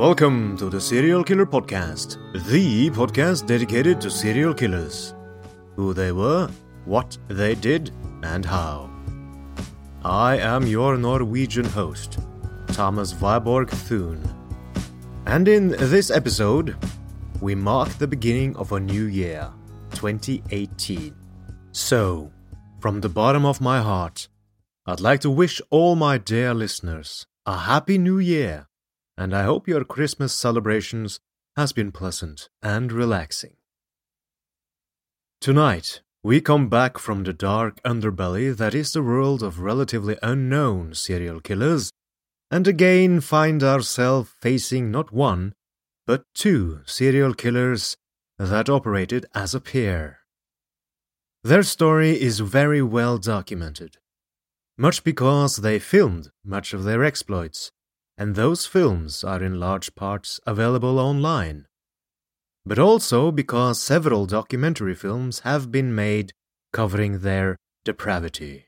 Welcome to the Serial Killer Podcast, the podcast dedicated to serial killers. Who they were, what they did, and how. I am your Norwegian host, Thomas Viborg Thune. And in this episode, we mark the beginning of a new year, 2018. So, from the bottom of my heart, I'd like to wish all my dear listeners a happy new year and I hope your Christmas celebrations has been pleasant and relaxing. Tonight, we come back from the dark underbelly that is the world of relatively unknown serial killers, and again find ourselves facing not one, but two serial killers that operated as a pair. Their story is very well documented, much because they filmed much of their exploits and those films are in large parts available online. But also because several documentary films have been made covering their depravity.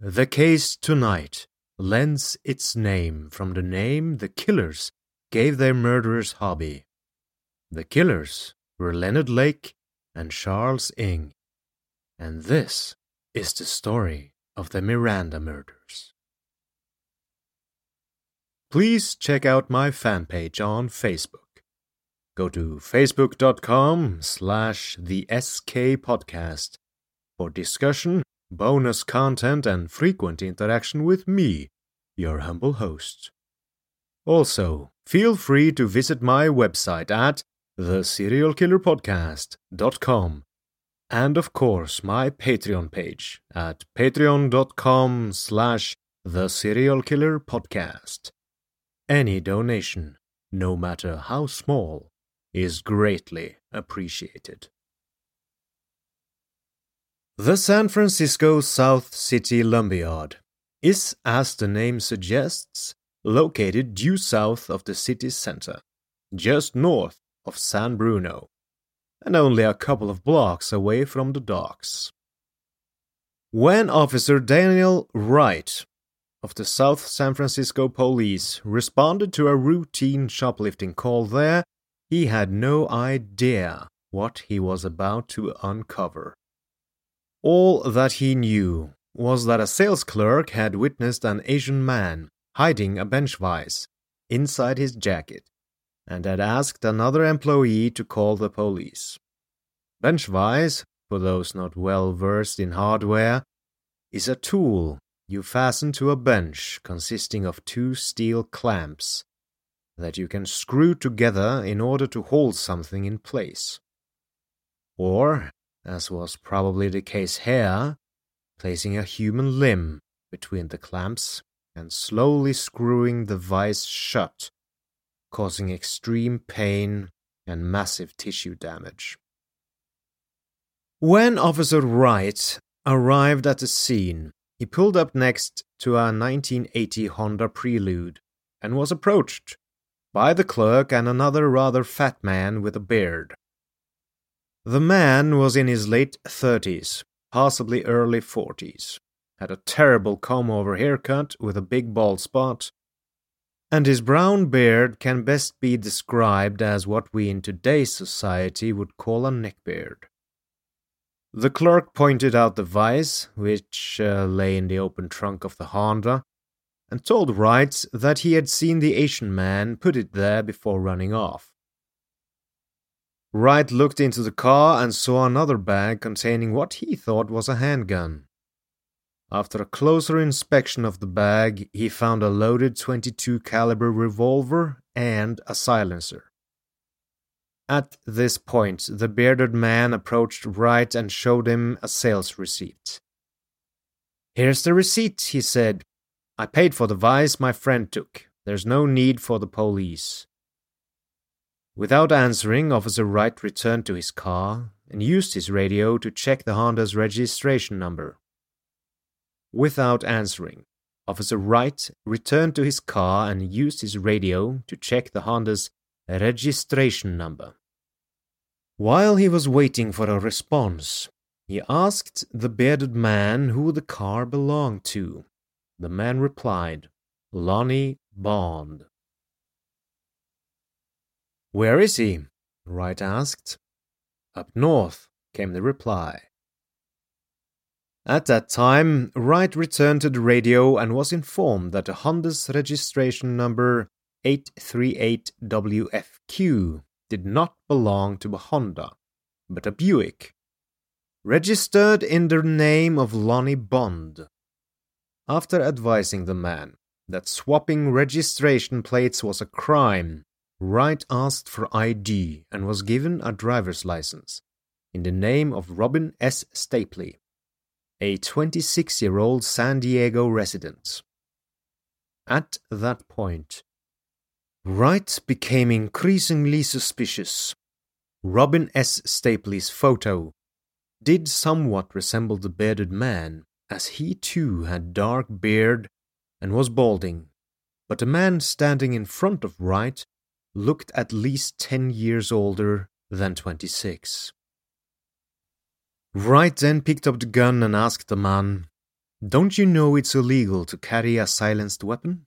The case tonight lends its name from the name the killers gave their murderer's hobby. The killers were Leonard Lake and Charles Ng. And this is the story of the Miranda murders. Please check out my fan page on Facebook. Go to facebook.com slash the SK podcast for discussion, bonus content, and frequent interaction with me, your humble host. Also, feel free to visit my website at theserialkillerpodcast.com and of course my Patreon page at patreon.com slash theserialkillerpodcast. Any donation, no matter how small, is greatly appreciated. The San Francisco South City Lumberyard is, as the name suggests, located due south of the city center, just north of San Bruno, and only a couple of blocks away from the docks. When Officer Daniel Wright of the South San Francisco Police responded to a routine shoplifting call there, he had no idea what he was about to uncover. All that he knew was that a sales clerk had witnessed an Asian man hiding a bench vise inside his jacket and had asked another employee to call the police. Bench vise, for those not well versed in hardware, is a tool you fasten to a bench consisting of two steel clamps that you can screw together in order to hold something in place. Or, as was probably the case here, placing a human limb between the clamps and slowly screwing the vise shut, causing extreme pain and massive tissue damage. When Officer Wright arrived at the scene, he pulled up next to a 1980 Honda Prelude and was approached by the clerk and another rather fat man with a beard. The man was in his late thirties, possibly early forties, had a terrible comb over haircut with a big bald spot, and his brown beard can best be described as what we in today's society would call a neckbeard. The clerk pointed out the vise, which uh, lay in the open trunk of the Honda, and told Wright that he had seen the Asian man put it there before running off. Wright looked into the car and saw another bag containing what he thought was a handgun. After a closer inspection of the bag, he found a loaded 22 caliber revolver and a silencer. At this point, the bearded man approached Wright and showed him a sales receipt. Here's the receipt, he said. I paid for the vice my friend took. There's no need for the police. Without answering, Officer Wright returned to his car and used his radio to check the Honda's registration number. Without answering, Officer Wright returned to his car and used his radio to check the Honda's registration number. While he was waiting for a response, he asked the bearded man who the car belonged to. The man replied, Lonnie Bond. Where is he? Wright asked. Up north, came the reply. At that time, Wright returned to the radio and was informed that the Honda's registration number 838WFQ did not belong to a Honda, but a Buick, registered in the name of Lonnie Bond. After advising the man that swapping registration plates was a crime, Wright asked for ID and was given a driver's license in the name of Robin S. Stapley a 26 year old San Diego resident. At that point, Wright became increasingly suspicious. Robin S. Stapley's photo did somewhat resemble the bearded man, as he too had dark beard and was balding, but the man standing in front of Wright looked at least 10 years older than 26. Wright then picked up the gun and asked the man, Don't you know it's illegal to carry a silenced weapon?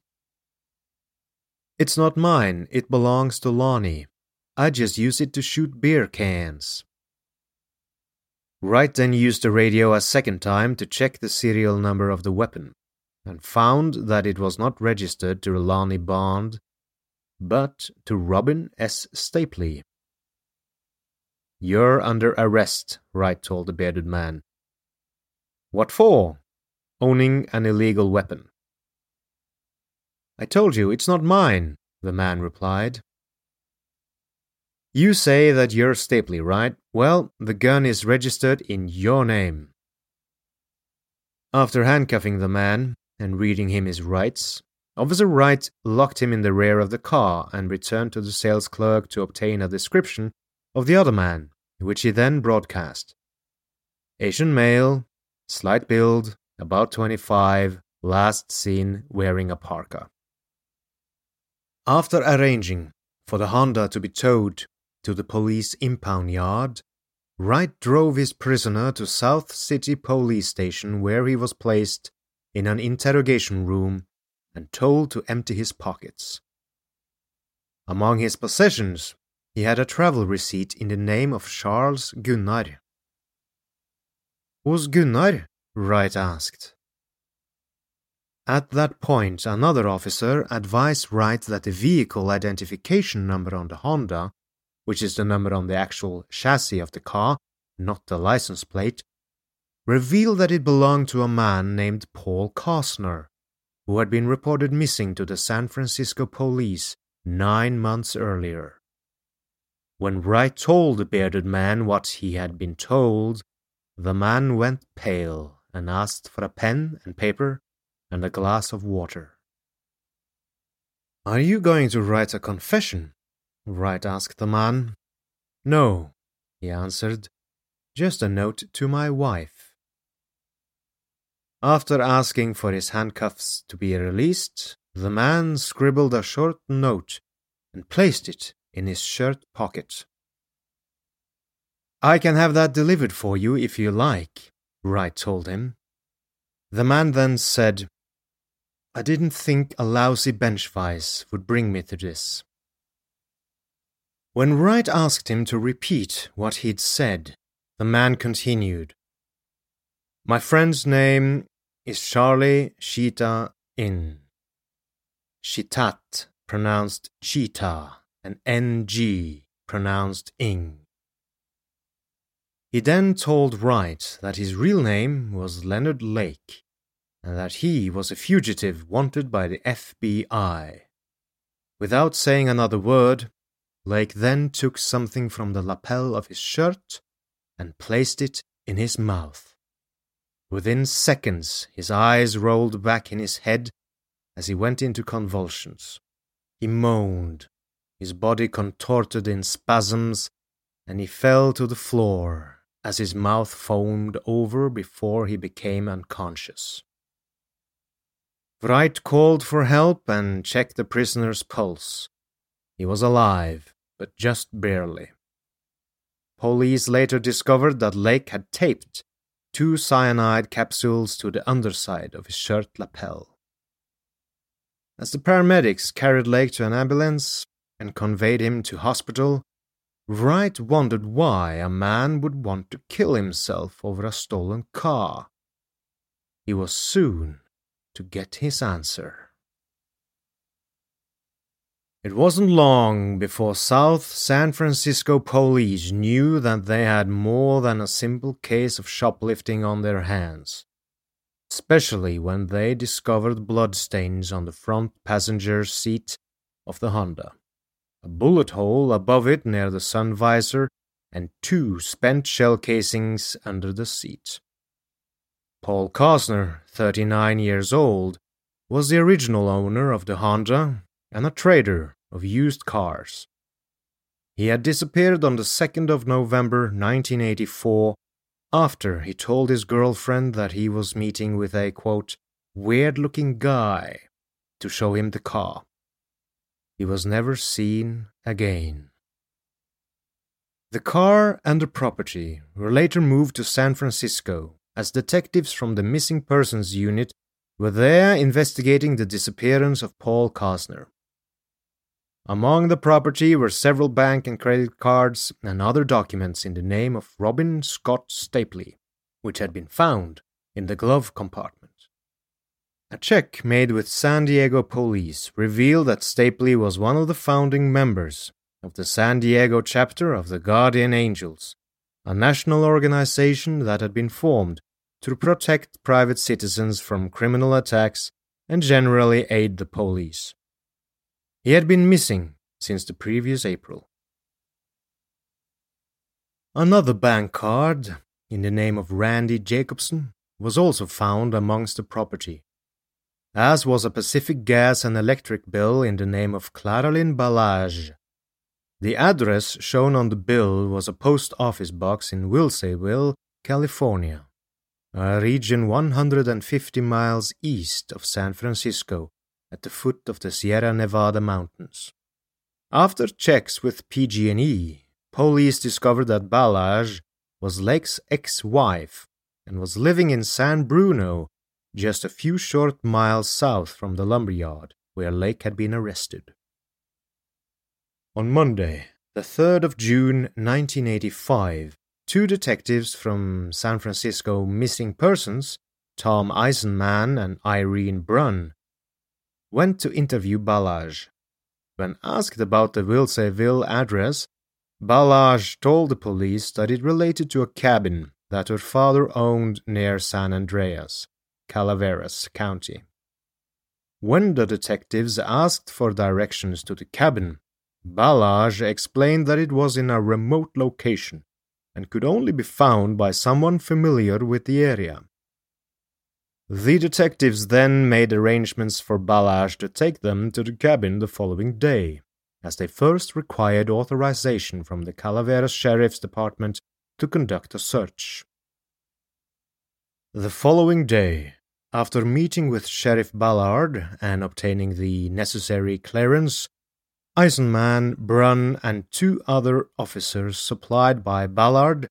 It's not mine, it belongs to Lonnie. I just use it to shoot beer cans. Wright then used the radio a second time to check the serial number of the weapon, and found that it was not registered to Lonnie Bond, but to Robin S. Stapley. You're under arrest, Wright told the bearded man. What for? Owning an illegal weapon. I told you it's not mine, the man replied. You say that you're Stapley, right? Well, the gun is registered in your name. After handcuffing the man and reading him his rights, Officer Wright locked him in the rear of the car and returned to the sales clerk to obtain a description of the other man, which he then broadcast. Asian male, slight build, about 25, last seen wearing a parka. After arranging for the Honda to be towed to the police impound yard, Wright drove his prisoner to South City Police Station where he was placed in an interrogation room and told to empty his pockets. Among his possessions he had a travel receipt in the name of Charles Gunnar. Who's Gunnar? Wright asked. At that point, another officer advised Wright that the vehicle identification number on the Honda, which is the number on the actual chassis of the car, not the license plate, revealed that it belonged to a man named Paul Costner, who had been reported missing to the San Francisco police nine months earlier. When Wright told the bearded man what he had been told, the man went pale and asked for a pen and paper and a glass of water. Are you going to write a confession? Wright asked the man. No, he answered, just a note to my wife. After asking for his handcuffs to be released, the man scribbled a short note and placed it in his shirt pocket. I can have that delivered for you if you like, Wright told him. The man then said, I didn't think a lousy bench vice would bring me to this. When Wright asked him to repeat what he'd said, the man continued, My friend's name is Charlie Chitat Ng. Chitat, pronounced Cheetah, and NG, pronounced Ing. He then told Wright that his real name was Leonard Lake, and that he was a fugitive wanted by the FBI. Without saying another word, Lake then took something from the lapel of his shirt and placed it in his mouth. Within seconds, his eyes rolled back in his head as he went into convulsions. He moaned, his body contorted in spasms, and he fell to the floor as his mouth foamed over before he became unconscious. Wright called for help and checked the prisoner's pulse. He was alive, but just barely. Police later discovered that Lake had taped two cyanide capsules to the underside of his shirt lapel. As the paramedics carried Lake to an ambulance and conveyed him to hospital, Wright wondered why a man would want to kill himself over a stolen car. He was soon to get his answer. It wasn't long before South San Francisco police knew that they had more than a simple case of shoplifting on their hands, especially when they discovered bloodstains on the front passenger seat of the Honda, a bullet hole above it near the sun visor, and two spent shell casings under the seat. Paul Costner, 39 years old, was the original owner of the Honda and a trader of used cars. He had disappeared on the 2nd of November 1984 after he told his girlfriend that he was meeting with a quote, weird looking guy to show him the car. He was never seen again. The car and the property were later moved to San Francisco as detectives from the Missing Persons Unit were there investigating the disappearance of Paul Costner. Among the property were several bank and credit cards and other documents in the name of Robin Scott Stapley, which had been found in the glove compartment. A check made with San Diego police revealed that Stapley was one of the founding members of the San Diego chapter of the Guardian Angels, a national organization that had been formed to protect private citizens from criminal attacks and generally aid the police. He had been missing since the previous April. Another bank card, in the name of Randy Jacobson, was also found amongst the property, as was a Pacific gas and electric bill in the name of Claralyn Balazs. The address shown on the bill was a post office box in Wilseyville, California, a region 150 miles east of San Francisco at the foot of the Sierra Nevada mountains. After checks with PG&E, police discovered that Balazs was Lake's ex-wife and was living in San Bruno, just a few short miles south from the lumberyard where Lake had been arrested. On Monday, the 3rd of June 1985, two detectives from San Francisco Missing Persons, Tom Eisenman and Irene Brunn, went to interview Balazs. When asked about the Wilseyville address, Balazs told the police that it related to a cabin that her father owned near San Andreas, Calaveras County. When the detectives asked for directions to the cabin, Balazs explained that it was in a remote location and could only be found by someone familiar with the area. The detectives then made arrangements for Balazs to take them to the cabin the following day, as they first required authorization from the Calaveras Sheriff's Department to conduct a search. The following day, after meeting with Sheriff Ballard and obtaining the necessary clearance, Eisenman, Brunn, and two other officers supplied by Ballard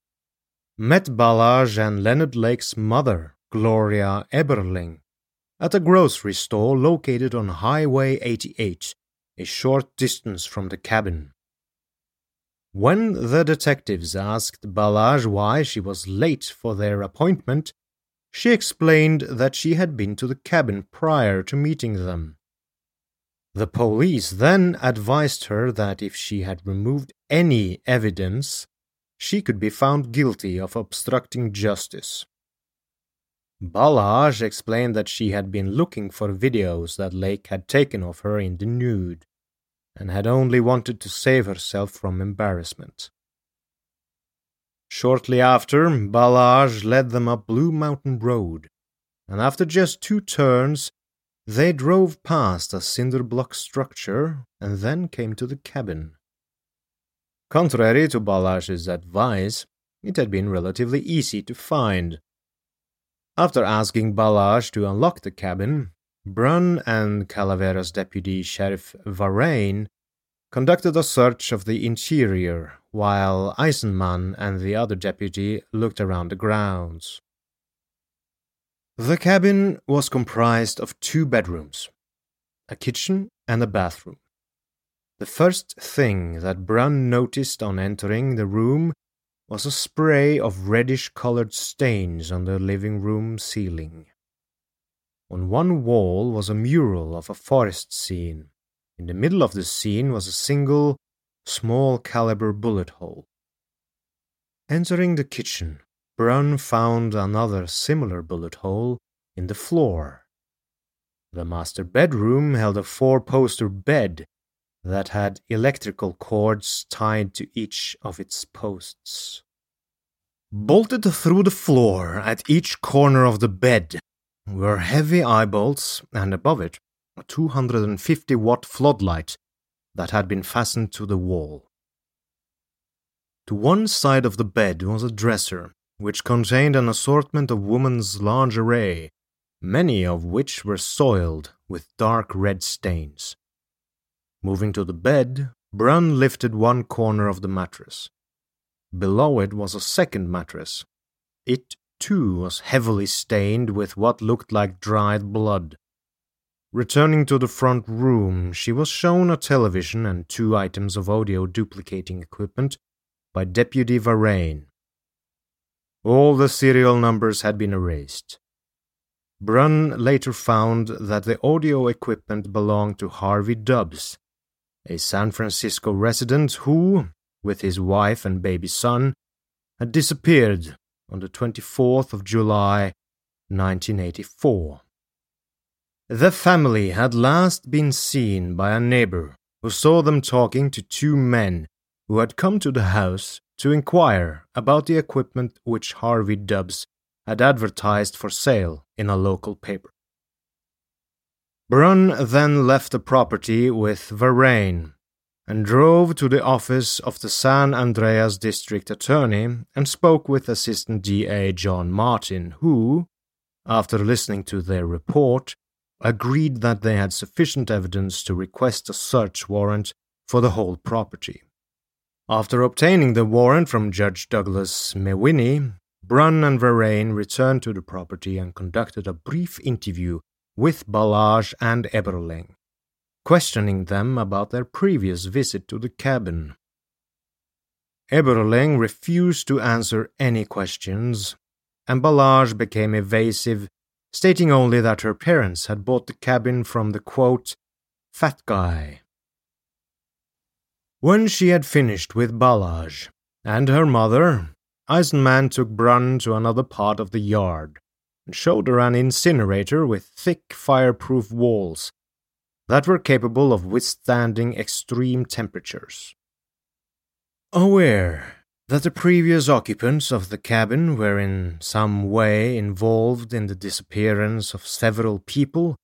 met Balazs and Leonard Lake's mother, Gloria Eberling, at a grocery store located on Highway 88, a short distance from the cabin. When the detectives asked Balazs why she was late for their appointment, she explained that she had been to the cabin prior to meeting them. The police then advised her that if she had removed any evidence, she could be found guilty of obstructing justice. Balazs explained that she had been looking for videos that Lake had taken of her in the nude, and had only wanted to save herself from embarrassment. Shortly after, Balazs led them up Blue Mountain Road, and after just two turns, they drove past a cinder block structure and then came to the cabin. Contrary to Balazs's advice, it had been relatively easy to find. After asking Balazs to unlock the cabin, Brunn and Calaveras deputy Sheriff Varane conducted a search of the interior while Eisenman and the other deputy looked around the grounds. The cabin was comprised of two bedrooms, a kitchen, and a bathroom. The first thing that Brunn noticed on entering the room was a spray of reddish colored stains on the living room ceiling. On one wall was a mural of a forest scene. In the middle of the scene was a single, small caliber bullet hole. Entering the kitchen, Brunn found another similar bullet hole in the floor. The master bedroom held a four poster bed that had electrical cords tied to each of its posts. Bolted through the floor at each corner of the bed were heavy eye bolts, and above it, a 250 watt floodlight that had been fastened to the wall. To one side of the bed was a dresser which contained an assortment of woman's lingerie, many of which were soiled with dark red stains. Moving to the bed, Brunn lifted one corner of the mattress. Below it was a second mattress. It, too, was heavily stained with what looked like dried blood. Returning to the front room, she was shown a television and two items of audio duplicating equipment by Deputy Varane. All the serial numbers had been erased. Brunn later found that the audio equipment belonged to Harvey Dubs, a San Francisco resident who, with his wife and baby son, had disappeared on the 24th of July, 1984. The family had last been seen by a neighbor who saw them talking to two men who had come to the house to inquire about the equipment which Harvey Dubs had advertised for sale in a local paper. Brunn then left the property with Varane and drove to the office of the San Andreas District Attorney and spoke with Assistant DA John Martin, who, after listening to their report, agreed that they had sufficient evidence to request a search warrant for the whole property. After obtaining the warrant from Judge Douglas Mewhinney, Brunn and Varane returned to the property and conducted a brief interview with Balazs and Eberling, questioning them about their previous visit to the cabin. Eberling refused to answer any questions, and Balazs became evasive, stating only that her parents had bought the cabin from the quote, fat guy When she had finished with Balazs and her mother, Eisenman took Brunn to another part of the yard and showed her an incinerator with thick fireproof walls that were capable of withstanding extreme temperatures. Aware that the previous occupants of the cabin were in some way involved in the disappearance of several people,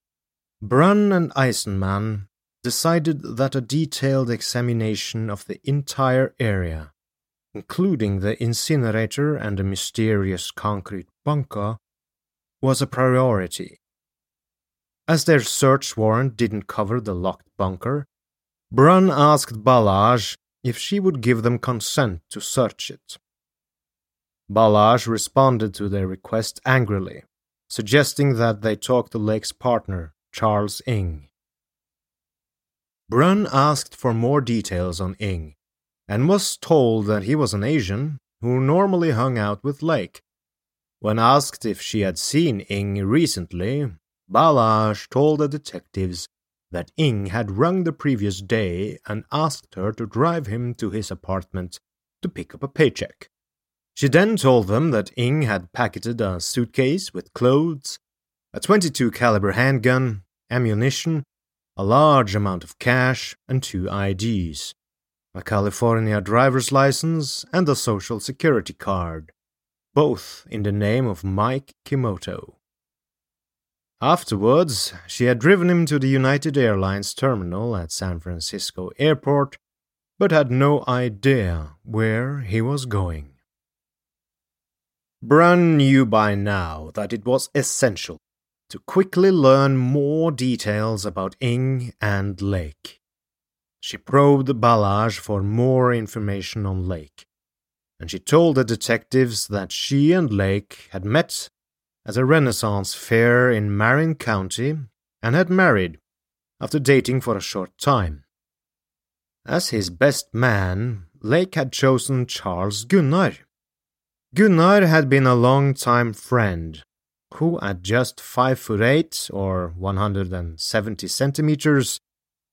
Brunn and Eisenman decided that a detailed examination of the entire area, including the incinerator and the mysterious concrete bunker, was a priority. As their search warrant didn't cover the locked bunker, Brunn asked Balazs if she would give them consent to search it. Balazs responded to their request angrily, suggesting that they talk to Lake's partner, Charles Ng. Brunn asked for more details on Ng, and was told that he was an Asian who normally hung out with Lake. When asked if she had seen Ng recently, Balazs told the detectives that Ng had rung the previous day and asked her to drive him to his apartment to pick up a paycheck. She then told them that Ng had packeted a suitcase with clothes, a 22 caliber handgun, ammunition, a large amount of cash, and two IDs, a California driver's license and a social security card, both in the name of Mike Kimoto. Afterwards, she had driven him to the United Airlines terminal at San Francisco Airport, but had no idea where he was going. Brunn knew by now that it was essential to quickly learn more details about Ng and Lake. She probed Balazs for more information on Lake, and she told the detectives that she and Lake had met at a Renaissance fair in Marin County and had married after dating for a short time. As his best man, Lake had chosen Charles Gunnar. Gunnar had been a long-time friend who, at just 5 foot 8 or 170 centimeters,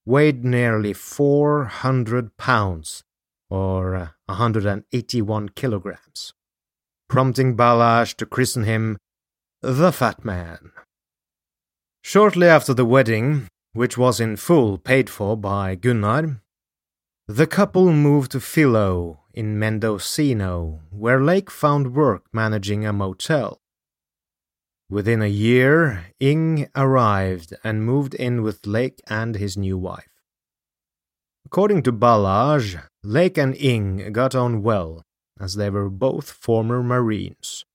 weighed nearly 400 pounds or 181 kilograms, prompting Balazs to christen him the Fat Man. Shortly after the wedding, which was in full paid for by Gunnar, the couple moved to Philo in Mendocino, where Lake found work managing a motel. Within a year, Ng arrived and moved in with Lake and his new wife. According to Balazs, Lake and Ng got on well, as they were both former Marines.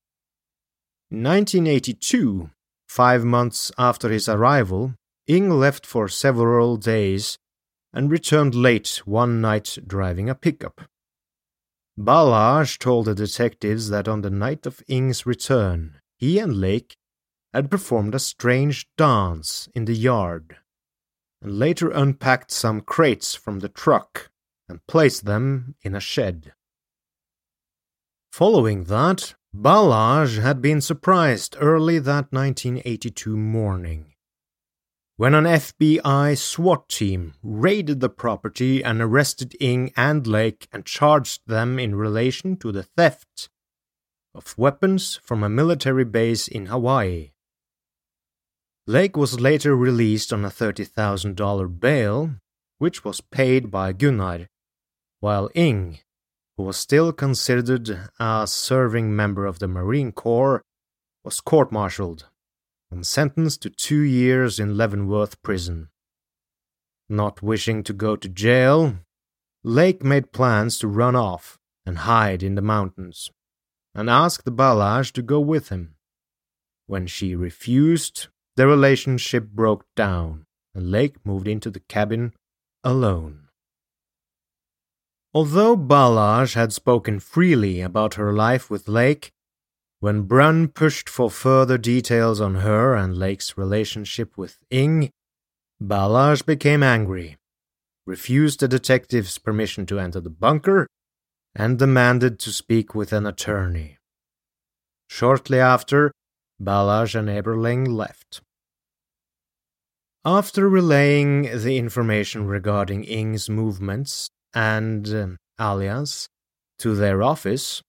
In 1982, five months after his arrival, Ng left for several days and returned late one night driving a pickup. Balazs told the detectives that on the night of Ng's return, he and Lake had performed a strange dance in the yard, and later unpacked some crates from the truck and placed them in a shed. Following that, Balazs had been surprised early that 1982 morning when an FBI SWAT team raided the property and arrested Ng and Lake and charged them in relation to the theft of weapons from a military base in Hawaii. Lake was later released on a $30,000 bail, which was paid by Gunnar, while Ng who was still considered a serving member of the Marine Corps, was court martialed and sentenced to two years in Leavenworth prison. Not wishing to go to jail, Lake made plans to run off and hide in the mountains, and asked Balazs to go with him. When she refused, their relationship broke down, and Lake moved into the cabin alone. Although Balazs had spoken freely about her life with Lake, when Brunn pushed for further details on her and Lake's relationship with Ng, Balazs became angry, refused the detective's permission to enter the bunker, and demanded to speak with an attorney. Shortly after, Balazs and Eberling left. After relaying the information regarding Ng's movements and um, alias to their office,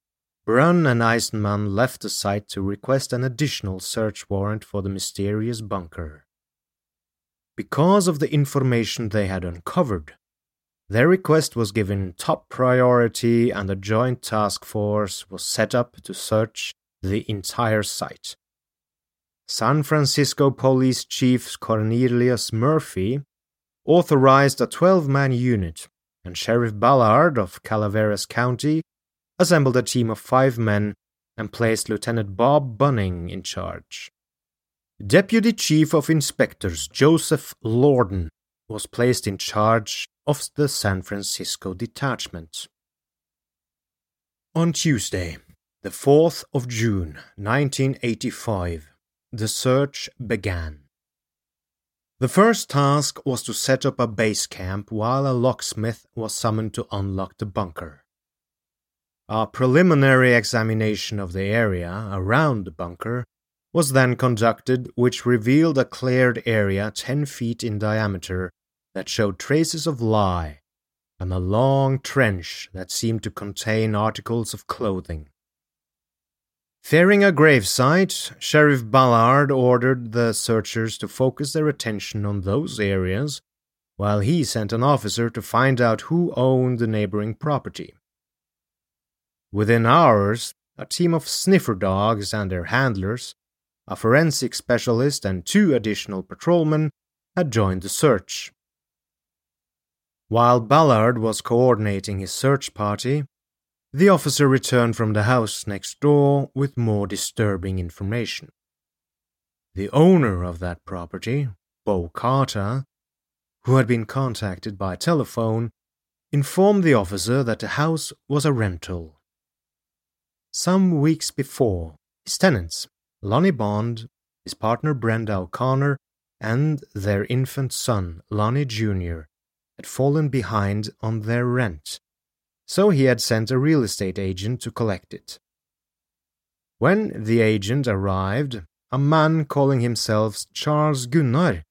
Brunn and Eisenman left the site to request an additional search warrant for the mysterious bunker. Because of the information they had uncovered, their request was given top priority and a joint task force was set up to search the entire site. San Francisco Police Chief Cornelius Murphy authorized a 12 man unit, and Sheriff Ballard of Calaveras County assembled a team of five men and placed Lieutenant Bob Bunning in charge. Deputy Chief of Inspectors Joseph Lorden was placed in charge of the San Francisco detachment. On Tuesday, the 4th of June 1985, the search began. The first task was to set up a base camp while a locksmith was summoned to unlock the bunker. A preliminary examination of the area around the bunker was then conducted, which revealed a cleared area 10 feet in diameter that showed traces of lye and a long trench that seemed to contain articles of clothing. Fearing a gravesite, Sheriff Ballard ordered the searchers to focus their attention on those areas, while he sent an officer to find out who owned the neighboring property. Within hours, a team of sniffer dogs and their handlers, a forensic specialist, and two additional patrolmen had joined the search. While Ballard was coordinating his search party, the officer returned from the house next door with more disturbing information. The owner of that property, Bo Carter, who had been contacted by telephone, informed the officer that the house was a rental. Some weeks before, his tenants, Lonnie Bond, his partner Brenda O'Connor, and their infant son, Lonnie Jr., had fallen behind on their rent, so he had sent a real estate agent to collect it. When the agent arrived, a man calling himself Charles Gunnar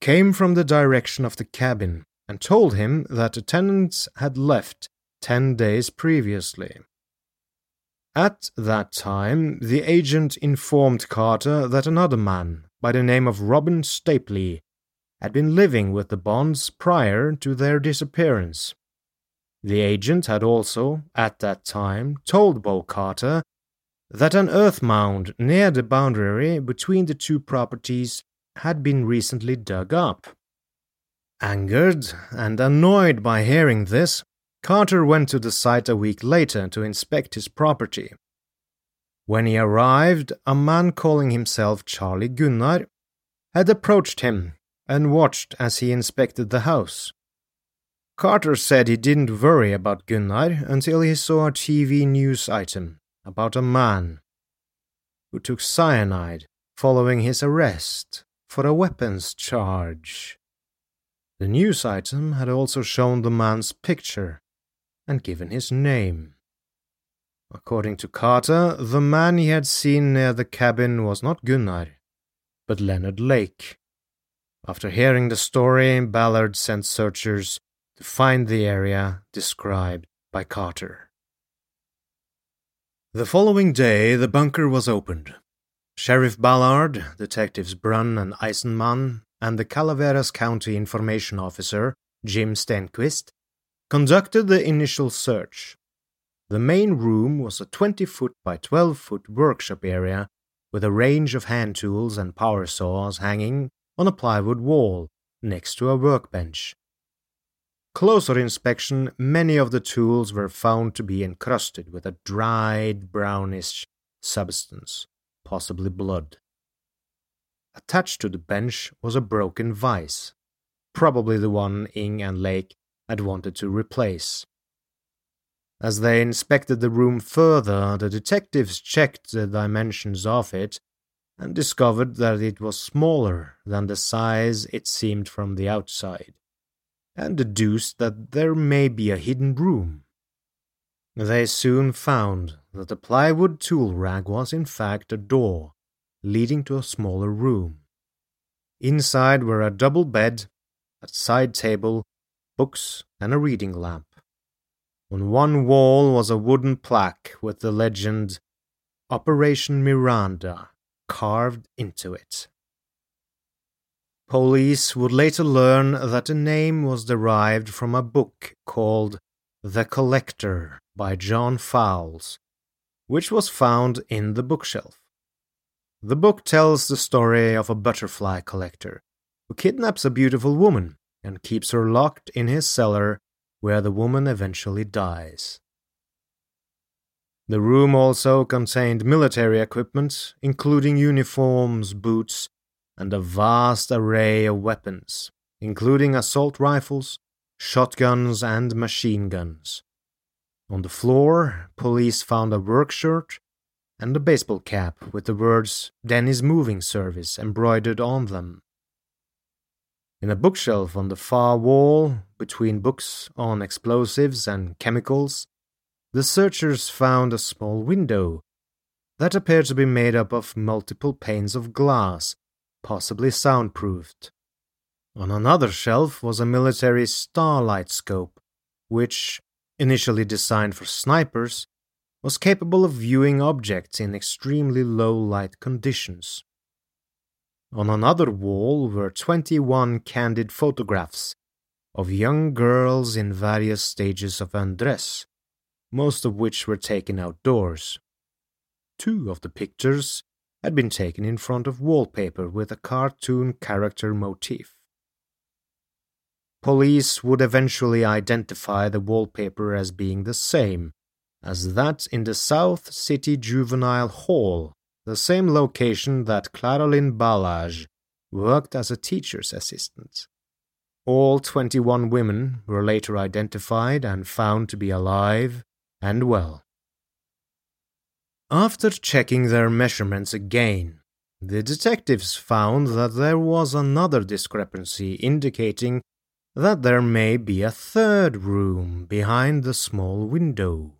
came from the direction of the cabin and told him that the tenants had left ten days previously. At that time, the agent informed Carter that another man, by the name of Robin Stapley, had been living with the Bonds prior to their disappearance. The agent had also, at that time, told Bo Carter that an earth mound near the boundary between the two properties had been recently dug up. Angered and annoyed by hearing this, Carter went to the site a week later to inspect his property. When he arrived, a man calling himself Charlie Gunnar had approached him and watched as he inspected the house. Carter said he didn't worry about Gunnar until he saw a TV news item about a man who took cyanide following his arrest for a weapons charge. The news item had also shown the man's picture and given his name. According to Carter, the man he had seen near the cabin was not Gunnar, but Leonard Lake, after hearing the story, Ballard sent searchers to find the area described by Carter. The following day, the bunker was opened. Sheriff Ballard, Detectives Brunn and Eisenman, and the Calaveras County Information Officer, Jim Stenquist, conducted the initial search. The main room was a 20 foot by 12 foot workshop area with a range of hand tools and power saws hanging on a plywood wall next to a workbench. Closer inspection, many of the tools were found to be encrusted with a dried brownish substance, possibly blood. Attached to the bench was a broken vise, probably the one Ng and Lake had wanted to replace. As they inspected the room further, the detectives checked the dimensions of it and discovered that it was smaller than the size it seemed from the outside, and deduced that there may be a hidden room. They soon found that the plywood tool rack was in fact a door leading to a smaller room. Inside were a double bed, a side table, books, and a reading lamp. On one wall was a wooden plaque with the legend Operation Miranda carved into it. Police would later learn that the name was derived from a book called The Collector by John Fowles, which was found in the bookshelf. The book tells the story of a butterfly collector who kidnaps a beautiful woman and keeps her locked in his cellar, where the woman eventually dies. The room also contained military equipment, including uniforms, boots, and a vast array of weapons, including assault rifles, shotguns, and machine guns. On the floor, police found a work shirt and a baseball cap with the words Denny's Moving Service embroidered on them. In a bookshelf on the far wall, between books on explosives and chemicals, the searchers found a small window that appeared to be made up of multiple panes of glass, possibly soundproofed. On another shelf was a military starlight scope, which, initially designed for snipers, was capable of viewing objects in extremely low light conditions. On another wall were 21 candid photographs of young girls in various stages of undress, most of which were taken outdoors. Two of the pictures had been taken in front of wallpaper with a cartoon character motif. Police would eventually identify the wallpaper as being the same as that in the South City Juvenile Hall, the same location that Claralyn Balazs worked as a teacher's assistant. All 21 women were later identified and found to be alive and well. After checking their measurements again, the detectives found that there was another discrepancy indicating that there may be a third room behind the small window.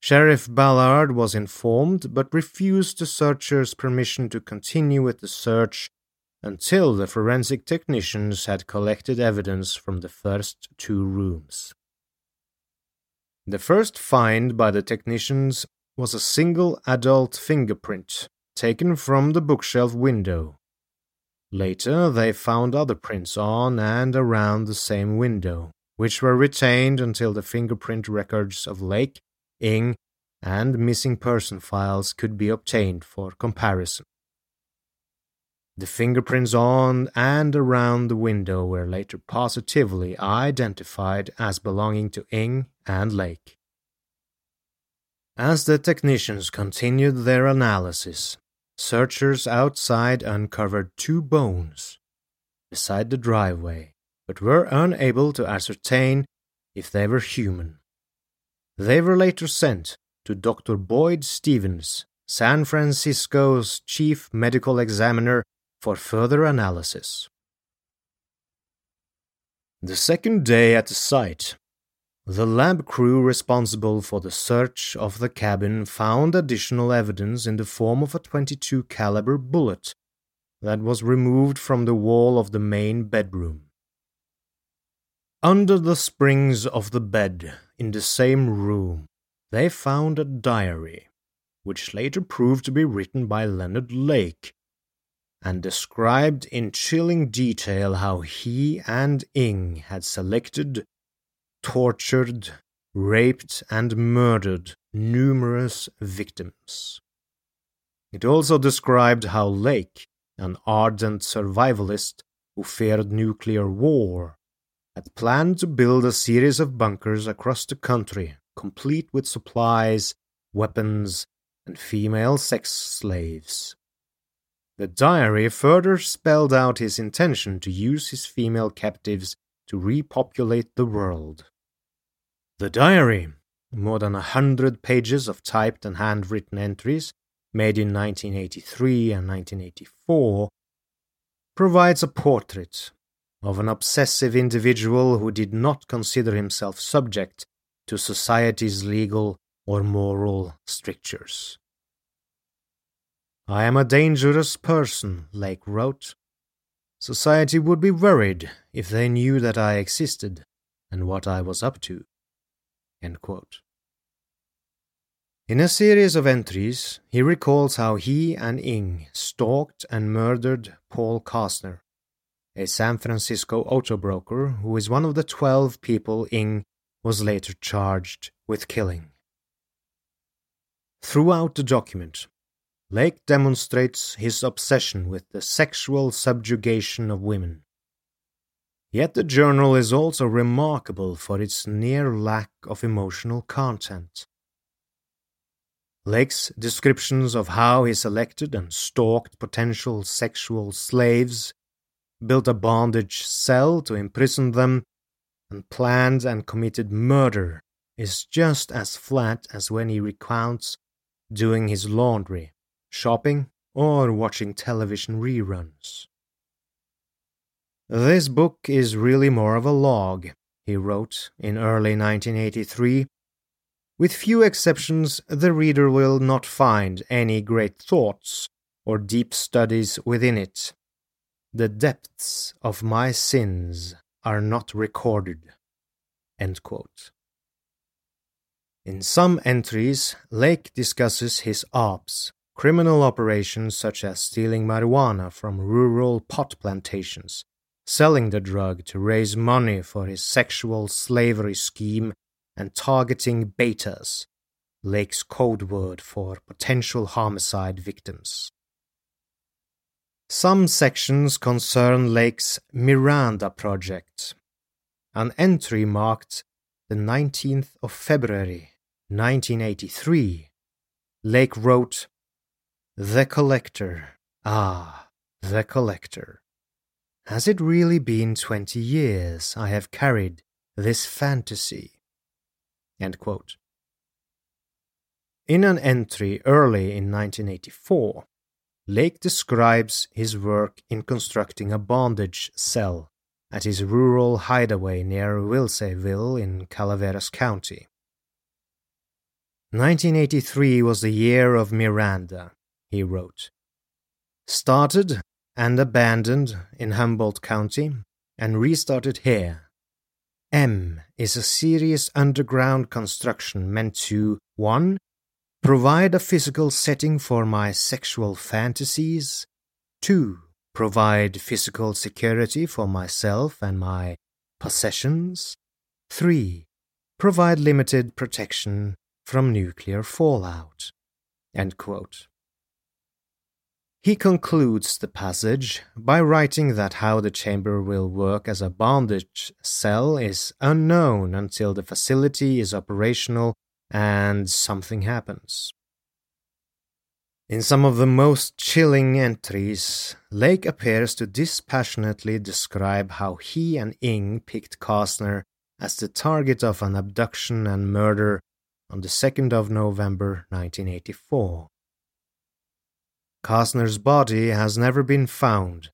Sheriff Ballard was informed but refused the searchers' permission to continue with the search until the forensic technicians had collected evidence from the first two rooms. The first find by the technicians was a single adult fingerprint taken from the bookshelf window. Later, they found other prints on and around the same window, which were retained until the fingerprint records of Lake, Ng, and missing person files could be obtained for comparison. The fingerprints on and around the window were later positively identified as belonging to Ng and Lake. As the technicians continued their analysis, searchers outside uncovered two bones beside the driveway, but were unable to ascertain if they were human. They were later sent to Dr. Boyd Stevens, San Francisco's chief medical examiner for further analysis. The second day at the site, the lab crew responsible for the search of the cabin found additional evidence in the form of a 22 caliber bullet that was removed from the wall of the main bedroom. Under the springs of the bed in the same room, they found a diary, which later proved to be written by Leonard Lake and described in chilling detail how he and Ng had selected, tortured, raped, and murdered numerous victims. It also described how Lake, an ardent survivalist who feared nuclear war, had planned to build a series of bunkers across the country, complete with supplies, weapons, and female sex slaves. The diary further spelled out his intention to use his female captives to repopulate the world. The diary, more than a hundred pages of typed and handwritten entries made in 1983 and 1984, provides a portrait of an obsessive individual who did not consider himself subject to society's legal or moral strictures. I am a dangerous person, Lake wrote. Society would be worried if they knew that I existed and what I was up to. In a series of entries, he recalls how he and Ng stalked and murdered Paul Cosner, a San Francisco auto broker who is one of the 12 people Ng was later charged with killing. Throughout the document, Lake demonstrates his obsession with the sexual subjugation of women. Yet the journal is also remarkable for its near lack of emotional content. Lake's descriptions of how he selected and stalked potential sexual slaves, built a bondage cell to imprison them, and planned and committed murder is just as flat as when he recounts doing his laundry, shopping, or watching television reruns. This book is really more of a log, he wrote in early 1983 with few exceptions, the reader will not find any great thoughts or deep studies within it. The depths of my sins are not recorded. In some entries, Lake discusses his ops, criminal operations such as stealing marijuana from rural pot plantations, selling the drug to raise money for his sexual slavery scheme and targeting betas, Lake's code word for potential homicide victims. Some sections concern Lake's Miranda project. An entry marked the 19th of February 1983. Lake wrote, The Collector. Ah, The Collector. Has it really been 20 years I have carried this fantasy? In an entry early in 1984, Lake describes his work in constructing a bondage cell at his rural hideaway near Wilseyville in Calaveras County. 1983 was the year of Miranda, he wrote. Started and abandoned in Humboldt County and restarted here M is a serious underground construction meant to 1. Provide a physical setting for my sexual fantasies, 2. Provide physical security for myself and my possessions, 3. Provide limited protection from nuclear fallout. End quote. He concludes the passage by writing that how the chamber will work as a bondage cell is unknown until the facility is operational and something happens. In some of the most chilling entries, Lake appears to dispassionately describe how he and Ng picked Cosner as the target of an abduction and murder on the 2nd of November 1984. Cosner's body has never been found,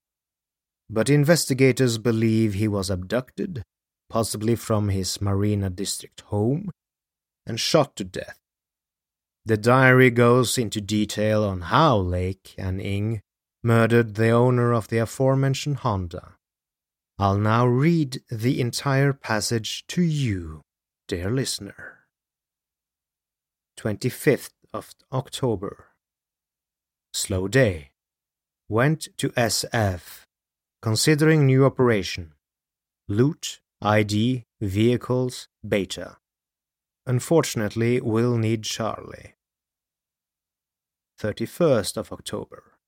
but investigators believe he was abducted, possibly from his Marina District home, and shot to death. The diary goes into detail on how Lake and Ng murdered the owner of the aforementioned Honda. I'll now read the entire passage to you, dear listener. 25th of October Slow day. Went to SF. Considering new operation. Loot, ID, vehicles, beta. Unfortunately, will need Charlie. 31st of October.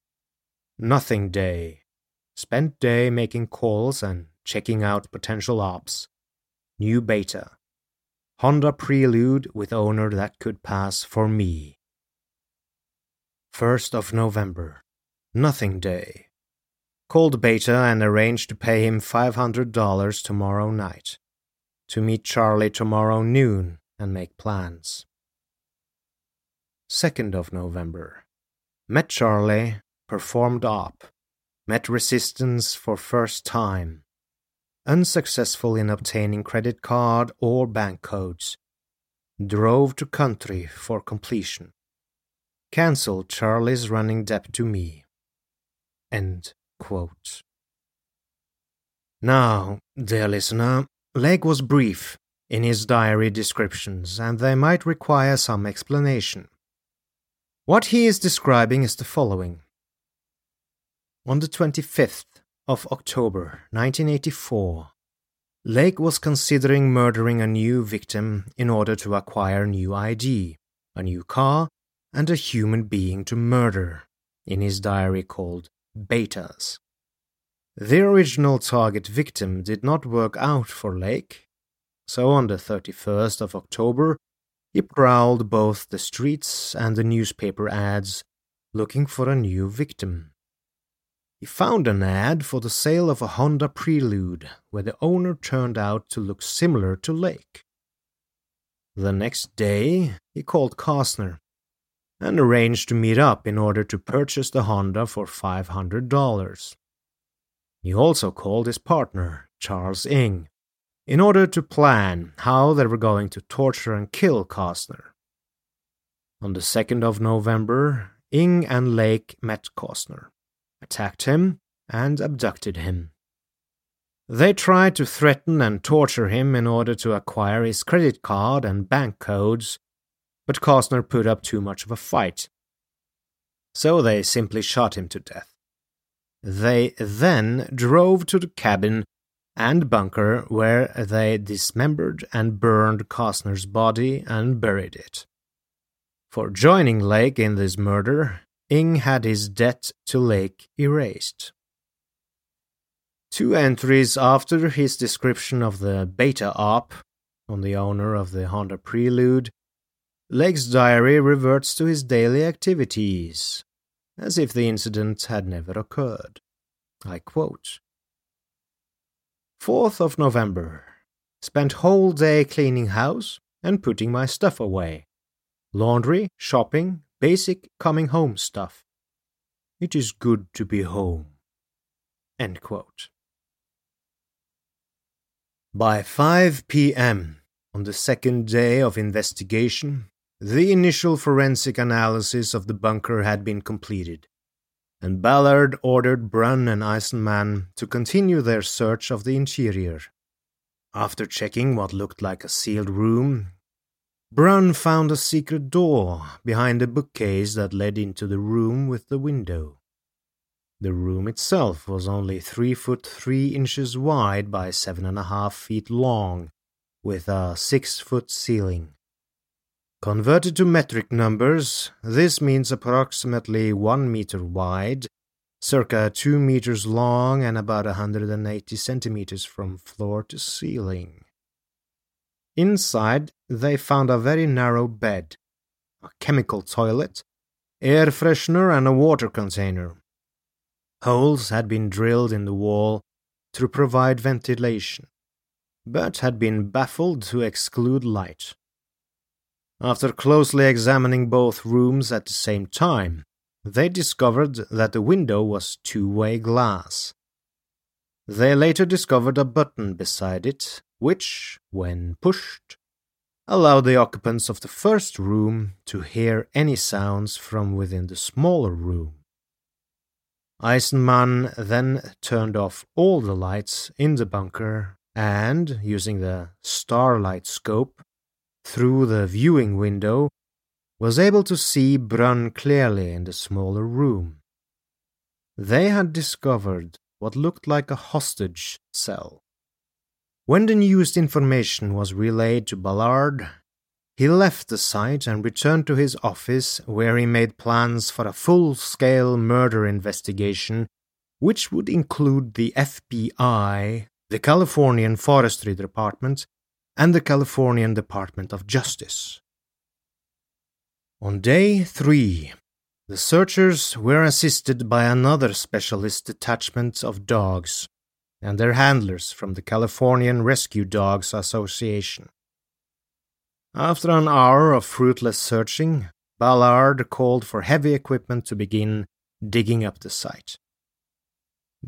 Nothing day. Spent day making calls and checking out potential ops. New beta. Honda Prelude with owner that could pass for me. 1st of November. Nothing Day. Called Beta and arranged to pay him $500 tomorrow night. To meet Charlie tomorrow noon and make plans. 2nd of November. Met Charlie, performed op. Met resistance for first time. Unsuccessful in obtaining credit card or bank codes. Drove to country for completion. Cancel Charlie's running debt to me. End quote. Now, dear listener, Lake was brief, in his diary descriptions, and they might require some explanation. What he is describing is the following. On the 25th of October 1984, Lake was considering murdering a new victim in order to acquire new ID, a new car, and a human being to murder, in his diary called Betas. The original target victim did not work out for Lake, so on the 31st of October, he prowled both the streets and the newspaper ads looking for a new victim. He found an ad for the sale of a Honda Prelude where the owner turned out to look similar to Lake. The next day, he called Cosner and arranged to meet up in order to purchase the Honda for $500. He also called his partner, Charles Ng, in order to plan how they were going to torture and kill Cosner. On the 2nd of November, Ng and Lake met Cosner, attacked him, and abducted him. They tried to threaten and torture him in order to acquire his credit card and bank codes, but Cosner put up too much of a fight. So they simply shot him to death. They then drove to the cabin and bunker where they dismembered and burned Cosner's body and buried it. For joining Lake in this murder, Ng had his debt to Lake erased. Two entries after his description of the beta op on the owner of the Honda Prelude, Lake's diary reverts to his daily activities, as if the incident had never occurred. I quote 4th of November. Spent whole day cleaning house and putting my stuff away. Laundry, shopping, basic coming home stuff. It is good to be home. End quote. By 5 p.m. on the second day of investigation, the initial forensic analysis of the bunker had been completed and Ballard ordered Brunn and Eisenman to continue their search of the interior. After checking what looked like a sealed room, Brunn found a secret door behind a bookcase that led into the room with the window. The room itself was only three foot three inches wide by seven and a half feet long, with a six foot ceiling. Converted to metric numbers, this means approximately 1 meter wide, circa 2 meters long, and about 180 centimeters from floor to ceiling. Inside, they found a very narrow bed, a chemical toilet, air freshener, and a water container. Holes had been drilled in the wall to provide ventilation, but had been baffled to exclude light. After closely examining both rooms at the same time, they discovered that the window was two way glass. They later discovered a button beside it, which, when pushed, allowed the occupants of the first room to hear any sounds from within the smaller room. Eisenman then turned off all the lights in the bunker and, using the starlight scope, through the viewing window, was able to see Brunn clearly in the smaller room. They had discovered what looked like a hostage cell. When the newest information was relayed to Ballard, he left the site and returned to his office where he made plans for a full scale murder investigation, which would include the FBI, the Californian Forestry Department, and the Californian Department of Justice. On day three, the searchers were assisted by another specialist detachment of dogs and their handlers from the Californian Rescue Dogs Association. After an hour of fruitless searching, Ballard called for heavy equipment to begin digging up the site.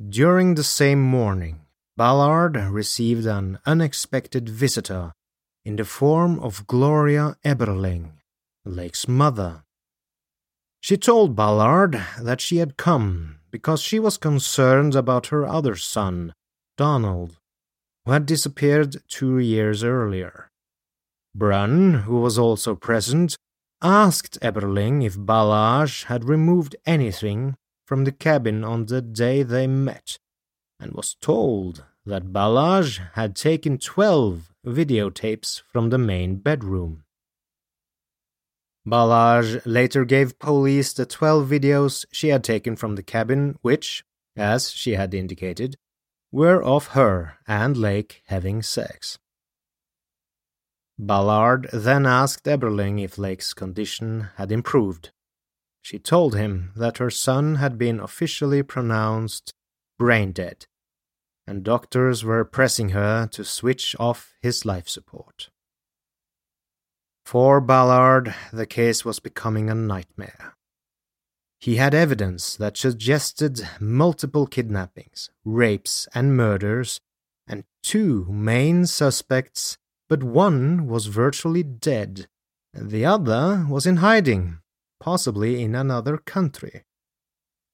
During the same morning, Ballard received an unexpected visitor in the form of Gloria Eberling, Lake's mother. She told Ballard that she had come because she was concerned about her other son, Donald, who had disappeared two years earlier. Brunn, who was also present, asked Eberling if Balazs had removed anything from the cabin on the day they met, and was told that Balazs had taken twelve videotapes from the main bedroom. Balazs later gave police the 12 videos she had taken from the cabin, which, as she had indicated, were of her and Lake having sex. Ballard then asked Eberling if Lake's condition had improved. She told him that her son had been officially pronounced brain dead, and doctors were pressing her to switch off his life support. For Ballard, the case was becoming a nightmare. He had evidence that suggested multiple kidnappings, rapes, and murders, and two main suspects but one was virtually dead, and the other was in hiding, possibly in another country.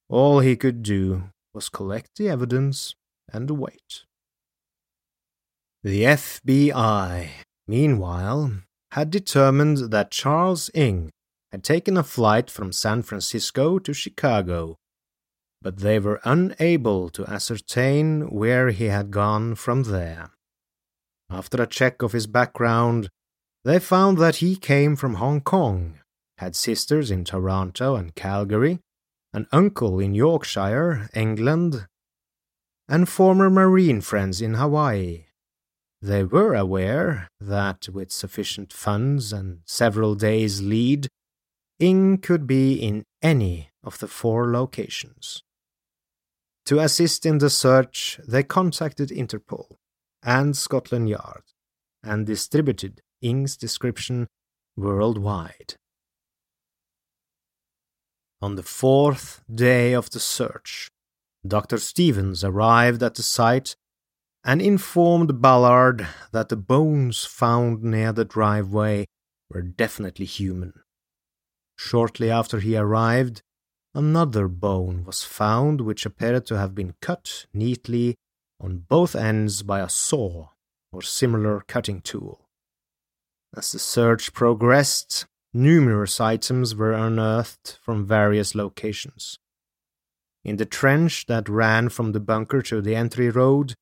All he could do was collect the evidence and wait. The FBI, meanwhile, had determined that Charles Ng had taken a flight from San Francisco to Chicago, but they were unable to ascertain where he had gone from there. After a check of his background, they found that he came from Hong Kong, had sisters in Toronto and Calgary, an uncle in Yorkshire, England, and former Marine friends in Hawaii. They were aware that with sufficient funds and several days' lead, Ng could be in any of the four locations. To assist in the search, they contacted Interpol and Scotland Yard, and distributed Ng's description worldwide. On the fourth day of the search, Dr. Stevens arrived at the site and informed Ballard that the bones found near the driveway were definitely human. Shortly after he arrived, another bone was found which appeared to have been cut neatly on both ends by a saw or similar cutting tool. As the search progressed, numerous items were unearthed from various locations. In the trench that ran from the bunker to the entry road,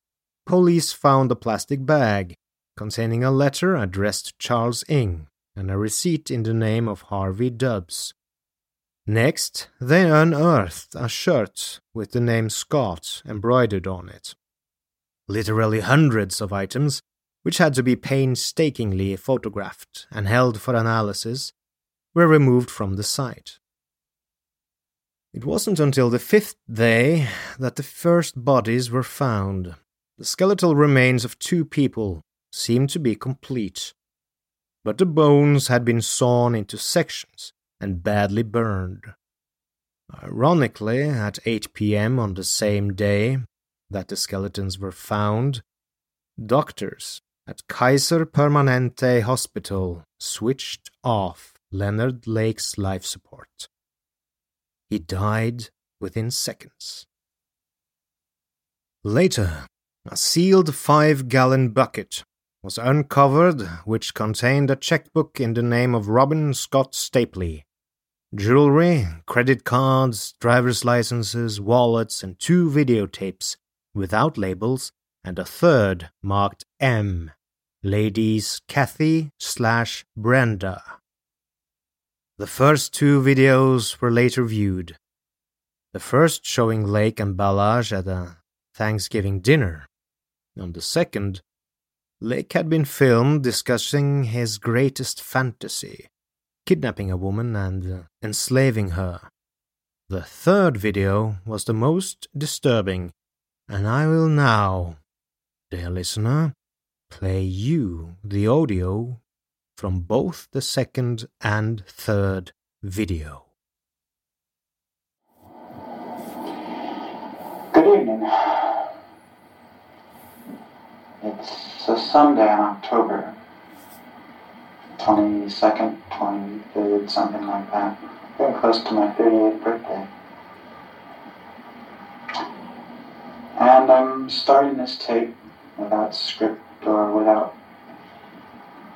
police found a plastic bag containing a letter addressed to Charles Ng and a receipt in the name of Harvey Dubs. Next, they unearthed a shirt with the name Scott embroidered on it literally hundreds of items, which had to be painstakingly photographed and held for analysis, were removed from the site. It wasn't until the fifth day that the first bodies were found. The skeletal remains of two people seemed to be complete, but the bones had been sawn into sections and badly burned. Ironically, at 8 p.m. on the same day, that the skeletons were found, doctors at Kaiser Permanente Hospital switched off Leonard Lake's life support. He died within seconds. Later, a sealed five gallon bucket was uncovered which contained a checkbook in the name of Robin Scott Stapley. Jewelry, credit cards, driver's licenses, wallets, and two videotapes without labels, and a third marked M, ladies Kathy slash Brenda. The first two videos were later viewed. The first showing Lake and Balazs at a Thanksgiving dinner. On the second, Lake had been filmed discussing his greatest fantasy kidnapping a woman and uh, enslaving her. The third video was the most disturbing and I will now, dear listener, play you the audio from both the second and third video. Good evening. It's a Sunday in October. 22nd, 23rd, something like that. Getting close to my 38th birthday. And I'm starting this tape without script or without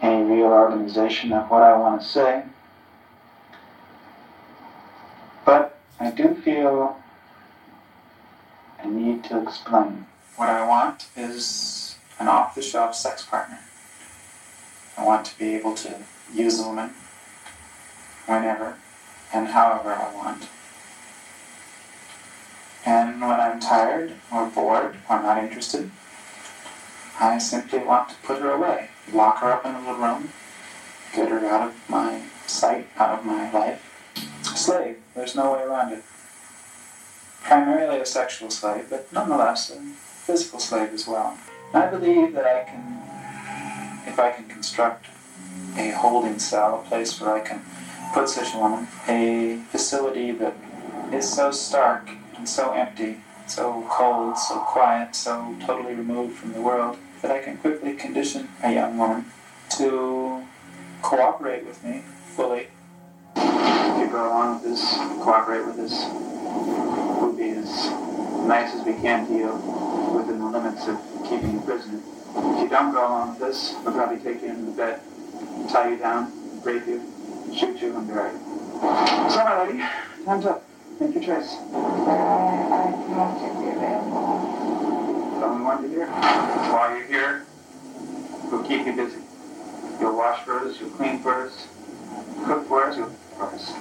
real organization of what I want to say. But I do feel I need to explain. What I want is an off the shelf sex partner. I want to be able to use a woman whenever and however I want. And when I'm tired or bored or not interested, I simply want to put her away, lock her up in a little room, get her out of my sight, out of my life. Slave, there's no way around it. Primarily a sexual slave, but nonetheless a physical slave as well. I believe that I can, if I can construct a holding cell, a place where I can put such a woman, a facility that is so stark and so empty, so cold, so quiet, so totally removed from the world, that I can quickly condition a young woman to cooperate with me fully. If you go along with this, cooperate with this, we'll be as nice as we can to you within the limits of keeping you prisoner. If you don't go along with this, we'll probably take you into the bed, tie you down, rape you, shoot you, and bury you. So, my lady, time's up. Make your choice. I want to be available. Tell me when you're. While you're here, we'll keep you busy. You'll wash for us, you'll clean for us, cook for us, you'll for us.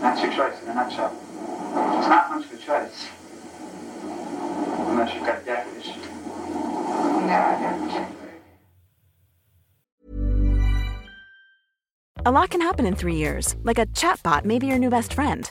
That's your choice in a nutshell. It's not much of a choice. Unless you've got a death issue. No, I don't. A lot can happen in three years, like a chatbot may be your new best friend.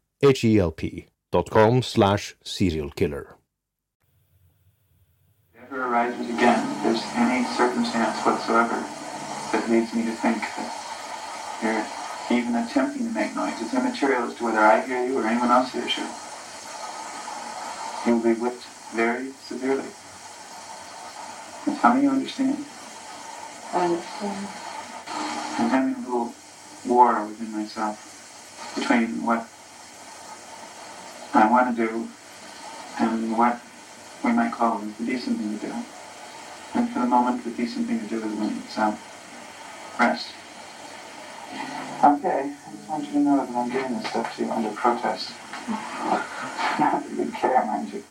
H-E-L-P dot com slash serialkiller. If ever arises again, if there's any circumstance whatsoever that leads me to think that you're even attempting to make noise, it's immaterial as to whether I hear you or anyone else hears you. You'll be whipped very severely. And tell me you understand. I understand. I'm having a little war within myself between what I want to do and what we might call the decent thing to do. And for the moment, the decent thing to do is when it's um, rest. Okay, I just want you to know that I'm doing this stuff to you under protest. Not that you care, mind you.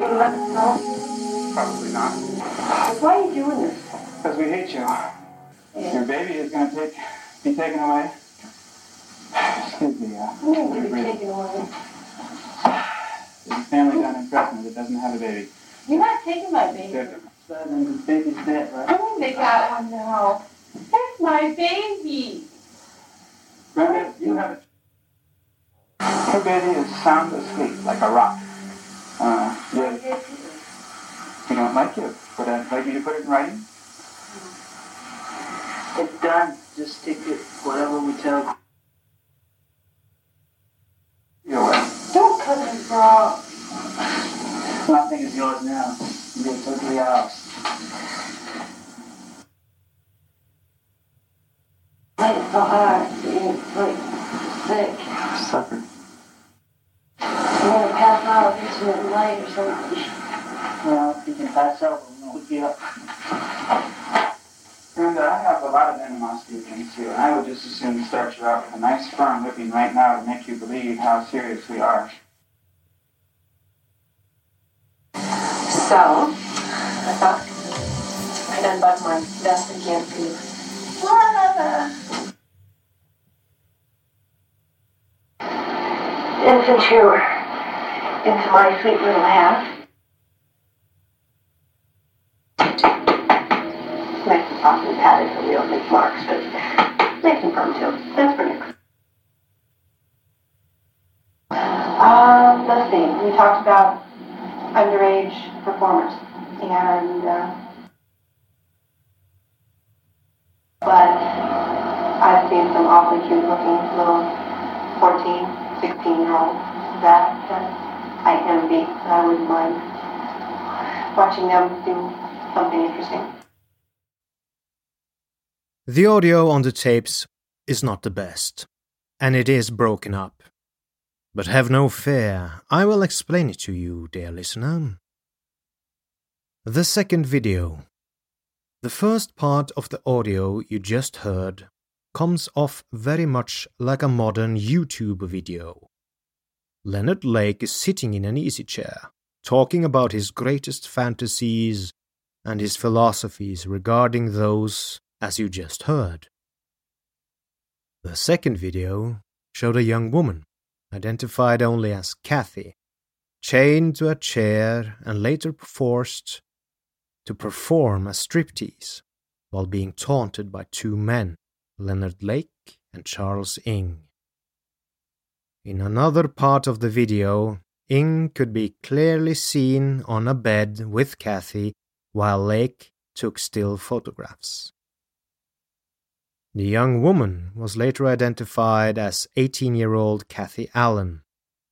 You let us. Probably not. Why are you doing this? Because we hate you. Your baby is going to take, be taken away. Excuse me, I'm be breathe. taken away. There's family down in Fresno that doesn't have a baby. You're not taking my baby. The baby's dead, right? Oh, they got one now. That's my baby. Brenda, you have a... Her baby is sound asleep, like a rock. Uh, yeah. You don't like it? but I like you to put it in writing? It's done. Just take it whatever we tell. Your way. Don't cut his bra. Nothing is yours now. You're totally ours. Like so hard. It's like sick. Suffered. I'm gonna pass out intermittent light or something. Well, if you can pass out, we'll hook you up. Brenda, I have a lot of animosity against you, and I would just as soon start you out with a nice firm whipping right now to make you believe how serious we are. So, I thought I'd unbutton my vest and can't see. Infant shower into my sweet little house. And padded so we don't marks, but nice and firm too. That's for next. Um, let's see. We talked about underage performers, and uh, but I've seen some awfully cute looking little 14, 16 year olds that uh, I envy. I wouldn't mind watching them do something interesting. The audio on the tapes is not the best, and it is broken up. But have no fear, I will explain it to you, dear listener. The second video. The first part of the audio you just heard comes off very much like a modern YouTube video. Leonard Lake is sitting in an easy chair, talking about his greatest fantasies and his philosophies regarding those as you just heard. The second video showed a young woman, identified only as Kathy, chained to a chair and later forced to perform a striptease while being taunted by two men, Leonard Lake and Charles Ng. In another part of the video, Ng could be clearly seen on a bed with Kathy while Lake took still photographs. The young woman was later identified as 18 year old Kathy Allen,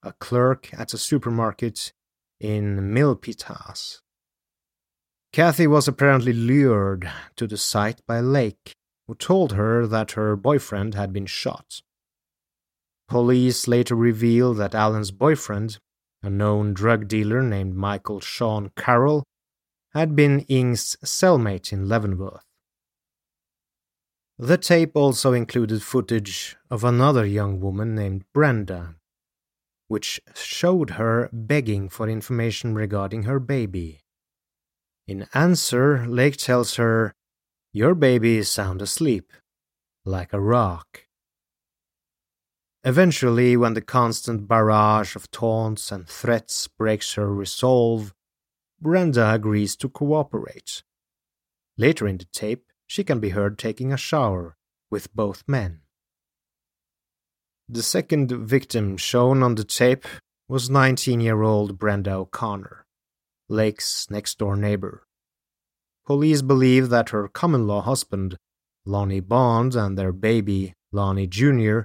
a clerk at a supermarket in Milpitas. Kathy was apparently lured to the site by Lake, who told her that her boyfriend had been shot. Police later revealed that Allen's boyfriend, a known drug dealer named Michael Sean Carroll, had been Ng's cellmate in Leavenworth. The tape also included footage of another young woman named Brenda, which showed her begging for information regarding her baby. In answer, Lake tells her, Your baby is sound asleep, like a rock. Eventually, when the constant barrage of taunts and threats breaks her resolve, Brenda agrees to cooperate. Later in the tape, she can be heard taking a shower with both men. The second victim shown on the tape was 19 year old Brenda O'Connor, Lake's next door neighbor. Police believe that her common law husband, Lonnie Bond, and their baby, Lonnie Jr.,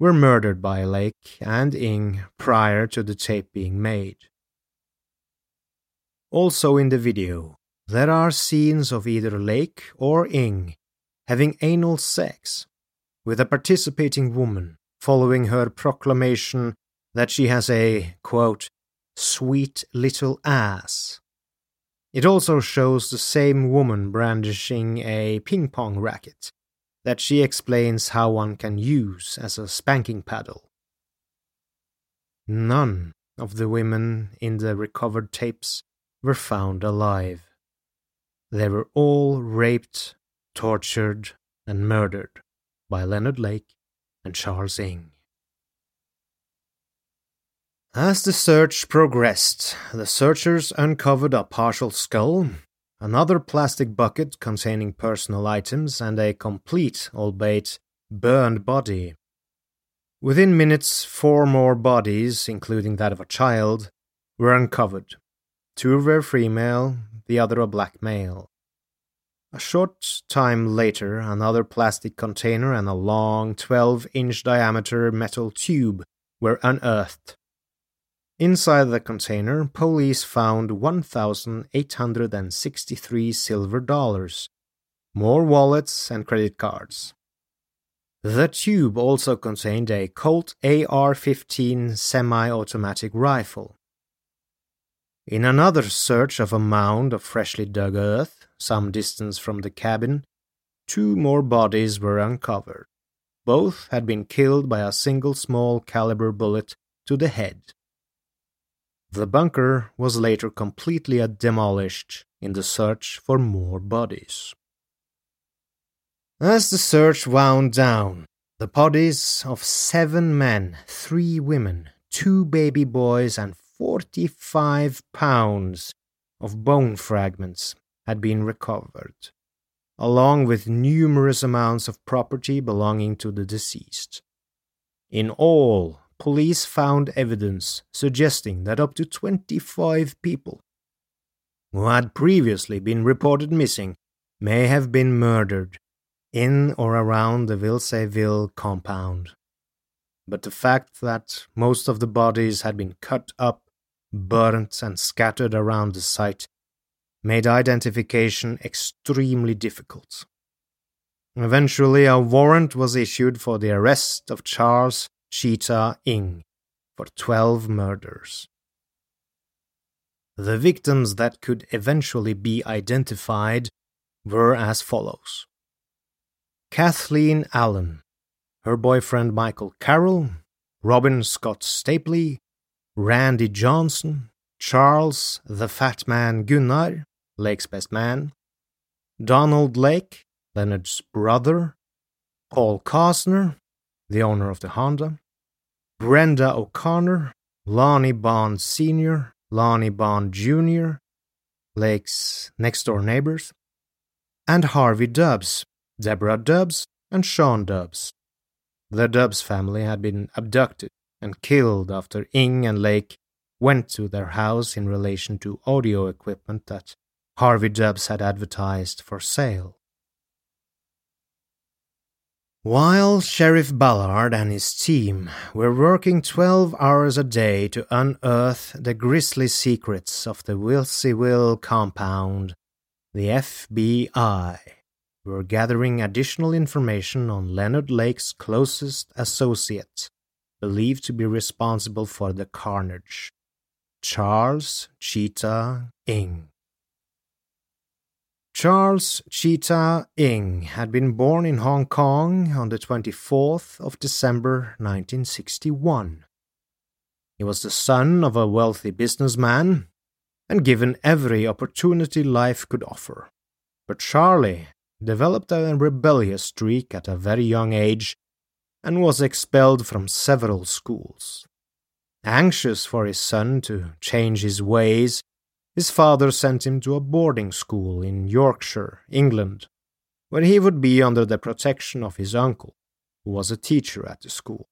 were murdered by Lake and Ng prior to the tape being made. Also in the video, there are scenes of either Lake or Ng having anal sex with a participating woman following her proclamation that she has a, quote, sweet little ass. It also shows the same woman brandishing a ping pong racket that she explains how one can use as a spanking paddle. None of the women in the recovered tapes were found alive. They were all raped, tortured, and murdered by Leonard Lake and Charles Ng. As the search progressed, the searchers uncovered a partial skull, another plastic bucket containing personal items, and a complete, albeit burned body. Within minutes, four more bodies, including that of a child, were uncovered. Two were female, the other a black male. A short time later, another plastic container and a long 12 inch diameter metal tube were unearthed. Inside the container, police found 1,863 silver dollars, more wallets and credit cards. The tube also contained a Colt AR 15 semi automatic rifle. In another search of a mound of freshly dug earth, some distance from the cabin, two more bodies were uncovered. Both had been killed by a single small caliber bullet to the head. The bunker was later completely demolished in the search for more bodies. As the search wound down, the bodies of seven men, three women, two baby boys, and 45 pounds of bone fragments had been recovered, along with numerous amounts of property belonging to the deceased. In all, police found evidence suggesting that up to 25 people who had previously been reported missing may have been murdered in or around the Vilseyville compound. But the fact that most of the bodies had been cut up, burnt, and scattered around the site made identification extremely difficult. Eventually, a warrant was issued for the arrest of Charles Chitat Ng for 12 murders. The victims that could eventually be identified were as follows Kathleen Allen, her boyfriend Michael Carroll, Robin Scott Stapley, Randy Johnson, Charles the Fat Man Gunnar, Lake's best man, Donald Lake, Leonard's brother, Paul Cosner, the owner of the Honda, Brenda O'Connor, Lonnie Bond Sr., Lonnie Bond Jr., Lake's next door neighbors, and Harvey Dubs, Deborah Dubs, and Sean Dubs. The Dubs family had been abducted and killed after Ng and Lake went to their house in relation to audio equipment that Harvey Dubs had advertised for sale. While Sheriff Ballard and his team were working 12 hours a day to unearth the grisly secrets of the Vilseyville compound, the FBI were gathering additional information on Leonard Lake's closest associate, believed to be responsible for the carnage, Charles Chitat Ng. Charles Chitat Ng had been born in Hong Kong on the 24th of December 1961. He was the son of a wealthy businessman and given every opportunity life could offer. But Charlie developed a rebellious streak at a very young age and was expelled from several schools. Anxious for his son to change his ways, his father sent him to a boarding school in Yorkshire, England, where he would be under the protection of his uncle, who was a teacher at the school.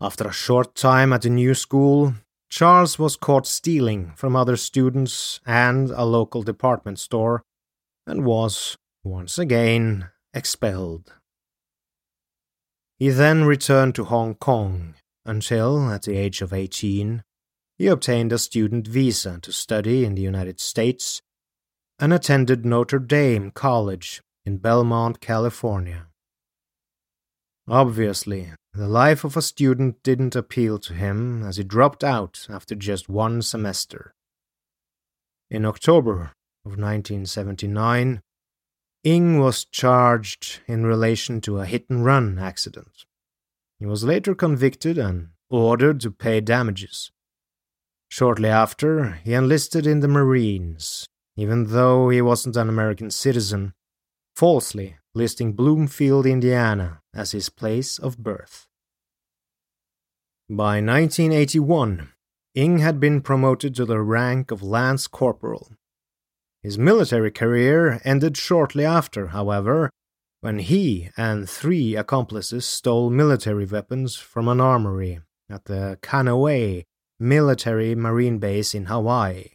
After a short time at the new school, Charles was caught stealing from other students and a local department store and was once again expelled. He then returned to Hong Kong until, at the age of 18, he obtained a student visa to study in the United States and attended Notre Dame College in Belmont, California. Obviously, the life of a student didn't appeal to him as he dropped out after just one semester. In October of 1979, Ng was charged in relation to a hit and run accident. He was later convicted and ordered to pay damages. Shortly after, he enlisted in the Marines, even though he wasn't an American citizen, falsely listing Bloomfield, Indiana as his place of birth. By 1981, Ng had been promoted to the rank of Lance Corporal His military career ended shortly after, however, when he and three accomplices stole military weapons from an armory at the Kaneohe military marine base in Hawaii.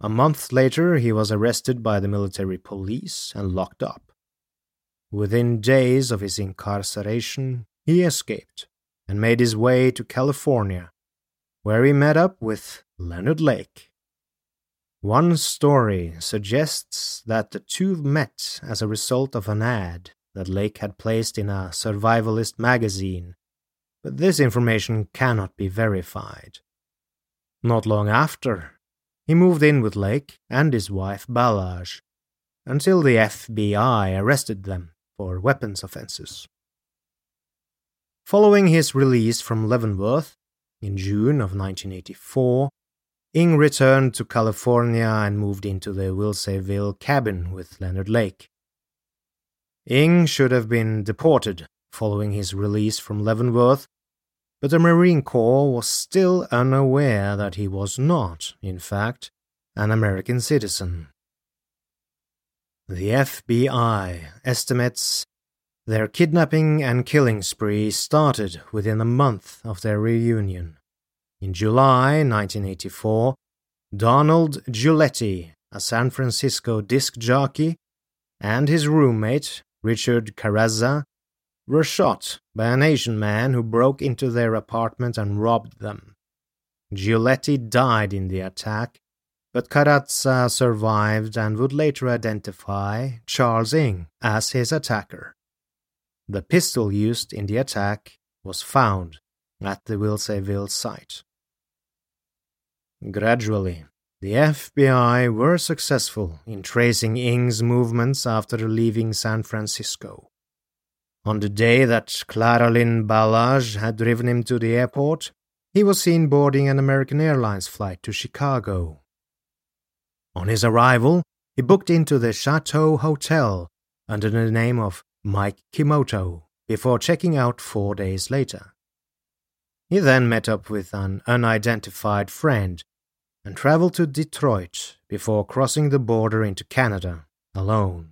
A month later, he was arrested by the military police and locked up. Within days of his incarceration, he escaped and made his way to California, where he met up with Leonard Lake. One story suggests that the two met as a result of an ad that Lake had placed in a survivalist magazine, but this information cannot be verified. Not long after, he moved in with Lake and his wife Balazs, until the FBI arrested them for weapons offenses. Following his release from Leavenworth in June of 1984, Ng returned to California and moved into the Wilseyville cabin with Leonard Lake. Ng should have been deported following his release from Leavenworth, but the Marine Corps was still unaware that he was not, in fact, an American citizen. The FBI estimates their kidnapping and killing spree started within a month of their reunion. In July 1984, Donald Giuletti, a San Francisco disc jockey, and his roommate, Richard Carrazza, were shot by an Asian man who broke into their apartment and robbed them. Giuletti died in the attack, but Carrazza survived and would later identify Charles Ng as his attacker. The pistol used in the attack was found at the Wilseyville site. Gradually, the FBI were successful in tracing Ng's movements after leaving San Francisco. On the day that Clara Balazs had driven him to the airport, he was seen boarding an American Airlines flight to Chicago. On his arrival, he booked into the Chateau Hotel under the name of Mike Kimoto before checking out four days later. He then met up with an unidentified friend and traveled to Detroit before crossing the border into Canada alone.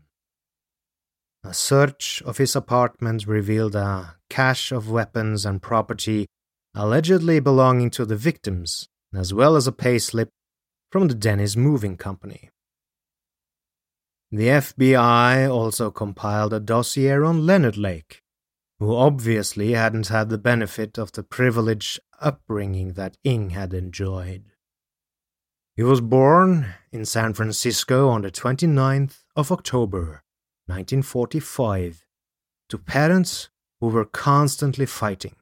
A search of his apartment revealed a cache of weapons and property allegedly belonging to the victims, as well as a payslip from the Dennis Moving Company. The FBI also compiled a dossier on Leonard Lake, who obviously hadn't had the benefit of the privileged upbringing that Ng had enjoyed. He was born in San Francisco on the 29th of October, 1945, to parents who were constantly fighting.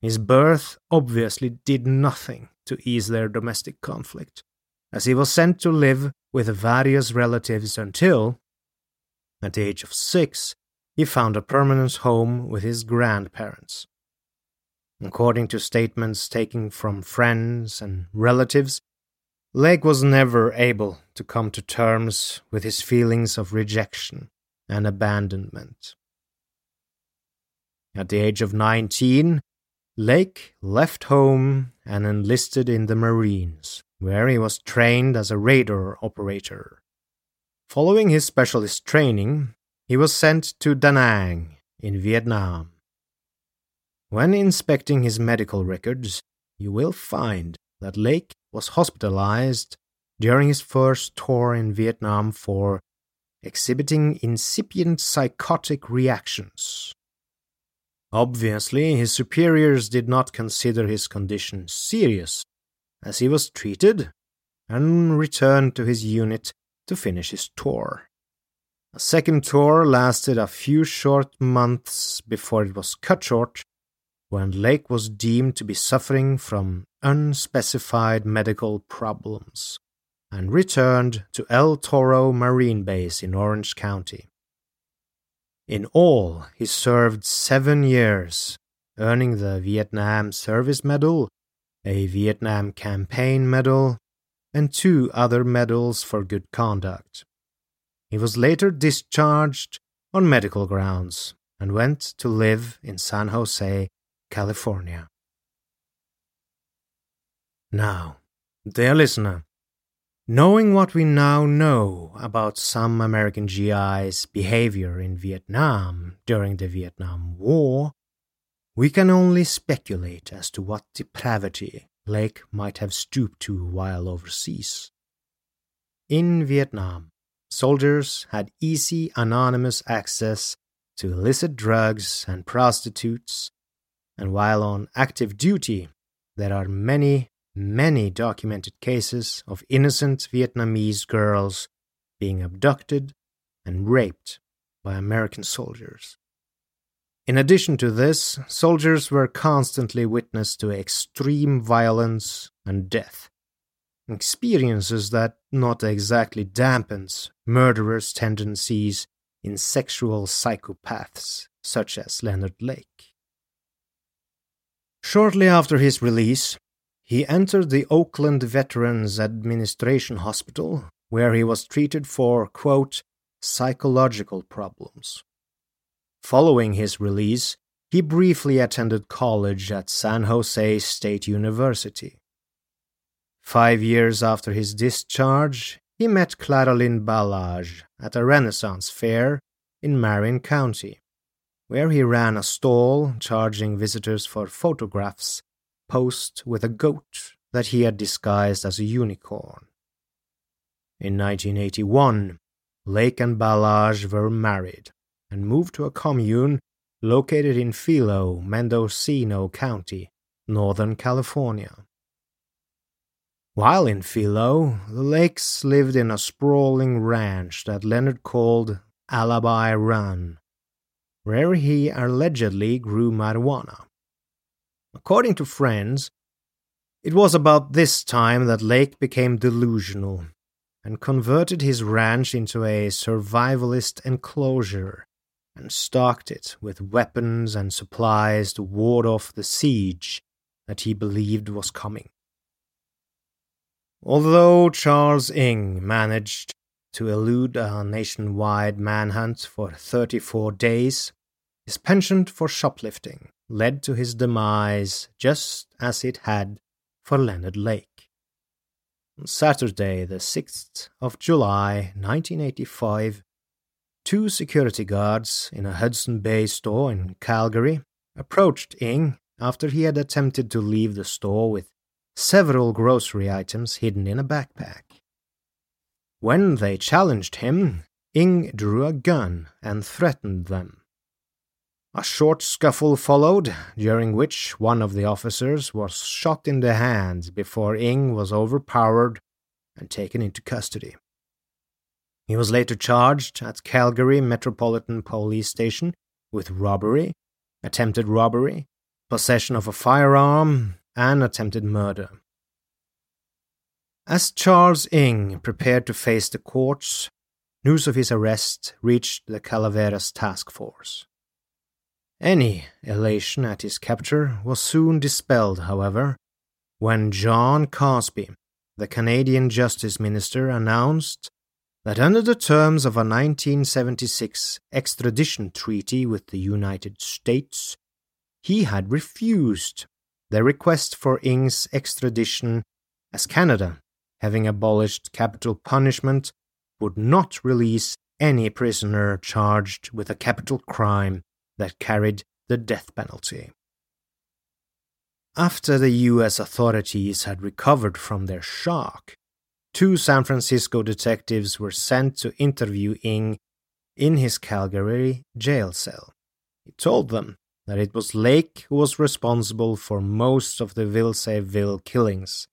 His birth obviously did nothing to ease their domestic conflict, as he was sent to live with various relatives until, at the age of six, he found a permanent home with his grandparents. According to statements taken from friends and relatives, Lake was never able to come to terms with his feelings of rejection and abandonment. At the age of 19, Lake left home and enlisted in the Marines, where he was trained as a radar operator. Following his specialist training, he was sent to Da Nang in Vietnam. When inspecting his medical records, you will find that Lake was hospitalized during his first tour in Vietnam for exhibiting incipient psychotic reactions. Obviously, his superiors did not consider his condition serious, as he was treated and returned to his unit to finish his tour. A second tour lasted a few short months before it was cut short when Lake was deemed to be suffering from unspecified medical problems and returned to El Toro Marine Base in Orange County. In all, he served seven years, earning the Vietnam Service Medal, a Vietnam Campaign Medal, and two other medals for good conduct. He was later discharged on medical grounds and went to live in San Jose, California. Now, dear listener, Knowing what we now know about some American GIs' behavior in Vietnam during the Vietnam War, we can only speculate as to what depravity Lake might have stooped to while overseas. In Vietnam, soldiers had easy anonymous access to illicit drugs and prostitutes, and while on active duty, there are many many documented cases of innocent Vietnamese girls being abducted and raped by American soldiers. In addition to this, soldiers were constantly witness to extreme violence and death, experiences that not exactly dampens murderers' tendencies in sexual psychopaths such as Leonard Lake. Shortly after his release, he entered the Oakland Veterans Administration Hospital, where he was treated for, quote, psychological problems. Following his release, he briefly attended college at San Jose State University. Five years after his discharge, he met Clara Lynn Balazs at a Renaissance fair in Marin County, where he ran a stall charging visitors for photographs posed with a goat that he had disguised as a unicorn. In 1981, Lake and Balazs were married and moved to a commune located in Philo, Mendocino County, Northern California. While in Philo, the Lakes lived in a sprawling ranch that Leonard called Alibi Run, where he allegedly grew marijuana. According to friends, it was about this time that Lake became delusional and converted his ranch into a survivalist enclosure and stocked it with weapons and supplies to ward off the siege that he believed was coming. Although Charles Ng managed to elude a nationwide manhunt for 34 days, his penchant for shoplifting led to his demise just as it had for Leonard Lake. On Saturday, the 6th of July, 1985, two security guards in a Hudson Bay store in Calgary approached Ng after he had attempted to leave the store with several grocery items hidden in a backpack. When they challenged him, Ng drew a gun and threatened them. A short scuffle followed, during which one of the officers was shot in the hand before Ng was overpowered and taken into custody. He was later charged at Calgary Metropolitan Police Station with robbery, attempted robbery, possession of a firearm, and attempted murder. As Charles Ng prepared to face the courts, news of his arrest reached the Calaveras Task Force. Any elation at his capture was soon dispelled, however, when John Crosbie, the Canadian Justice Minister, announced that under the terms of a 1976 extradition treaty with the United States, he had refused the request for Ng's extradition as Canada, having abolished capital punishment, would not release any prisoner charged with a capital crime that carried the death penalty. After the US authorities had recovered from their shock, two San Francisco detectives were sent to interview Ng in his Calgary jail cell. He told them that it was Lake who was responsible for most of the Vilseyville killings,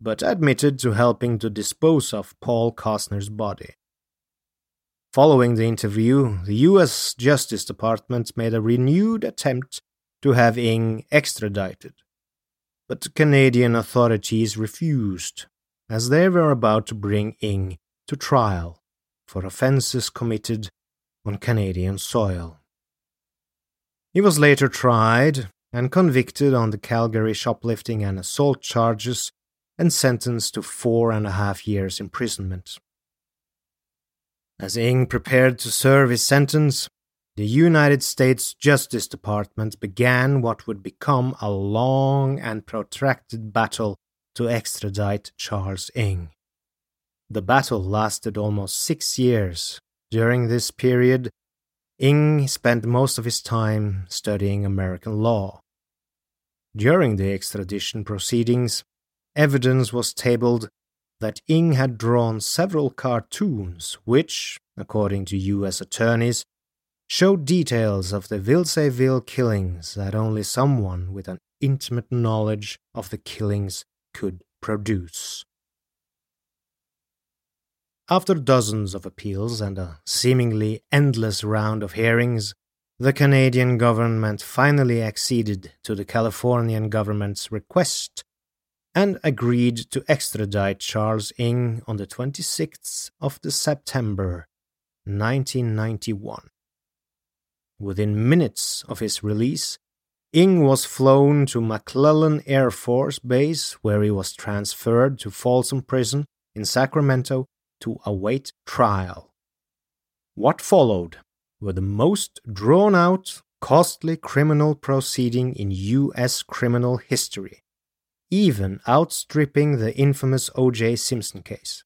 but admitted to helping to dispose of Paul Cosner's body. Following the interview, the US Justice Department made a renewed attempt to have Ng extradited. But Canadian authorities refused, as they were about to bring Ng to trial for offences committed on Canadian soil. He was later tried and convicted on the Calgary shoplifting and assault charges and sentenced to four and a half years imprisonment. As Ng prepared to serve his sentence, the United States Justice Department began what would become a long and protracted battle to extradite Charles Ng. The battle lasted almost six years. During this period, Ng spent most of his time studying American law. During the extradition proceedings, evidence was tabled that Ng had drawn several cartoons which, according to U.S. attorneys, showed details of the Vilseyville killings that only someone with an intimate knowledge of the killings could produce. After dozens of appeals and a seemingly endless round of hearings, the Canadian government finally acceded to the Californian government's request and agreed to extradite Charles Ng on the 26th of the September 1991. Within minutes of his release, Ng was flown to McClellan Air Force Base where he was transferred to Folsom Prison in Sacramento to await trial. What followed were the most drawn out, costly criminal proceeding in U.S. criminal history, even outstripping the infamous O.J. Simpson case.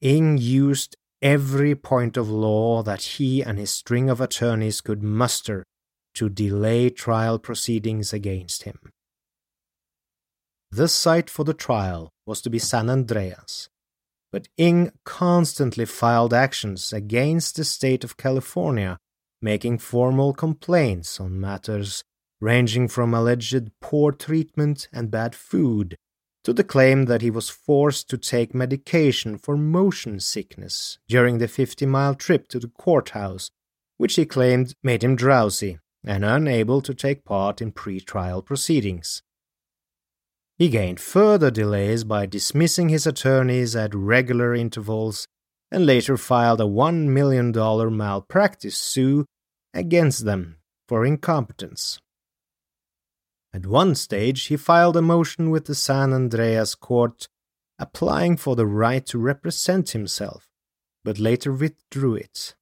Ng used every point of law that he and his string of attorneys could muster to delay trial proceedings against him. The site for the trial was to be San Andreas, but Ng constantly filed actions against the state of California, making formal complaints on matters ranging from alleged poor treatment and bad food to the claim that he was forced to take medication for motion sickness during the 50 mile trip to the courthouse, which he claimed made him drowsy and unable to take part in pre trial proceedings. He gained further delays by dismissing his attorneys at regular intervals and later filed a $1 million malpractice suit against them for incompetence. At one stage, he filed a motion with the San Andreas court applying for the right to represent himself, but later withdrew it.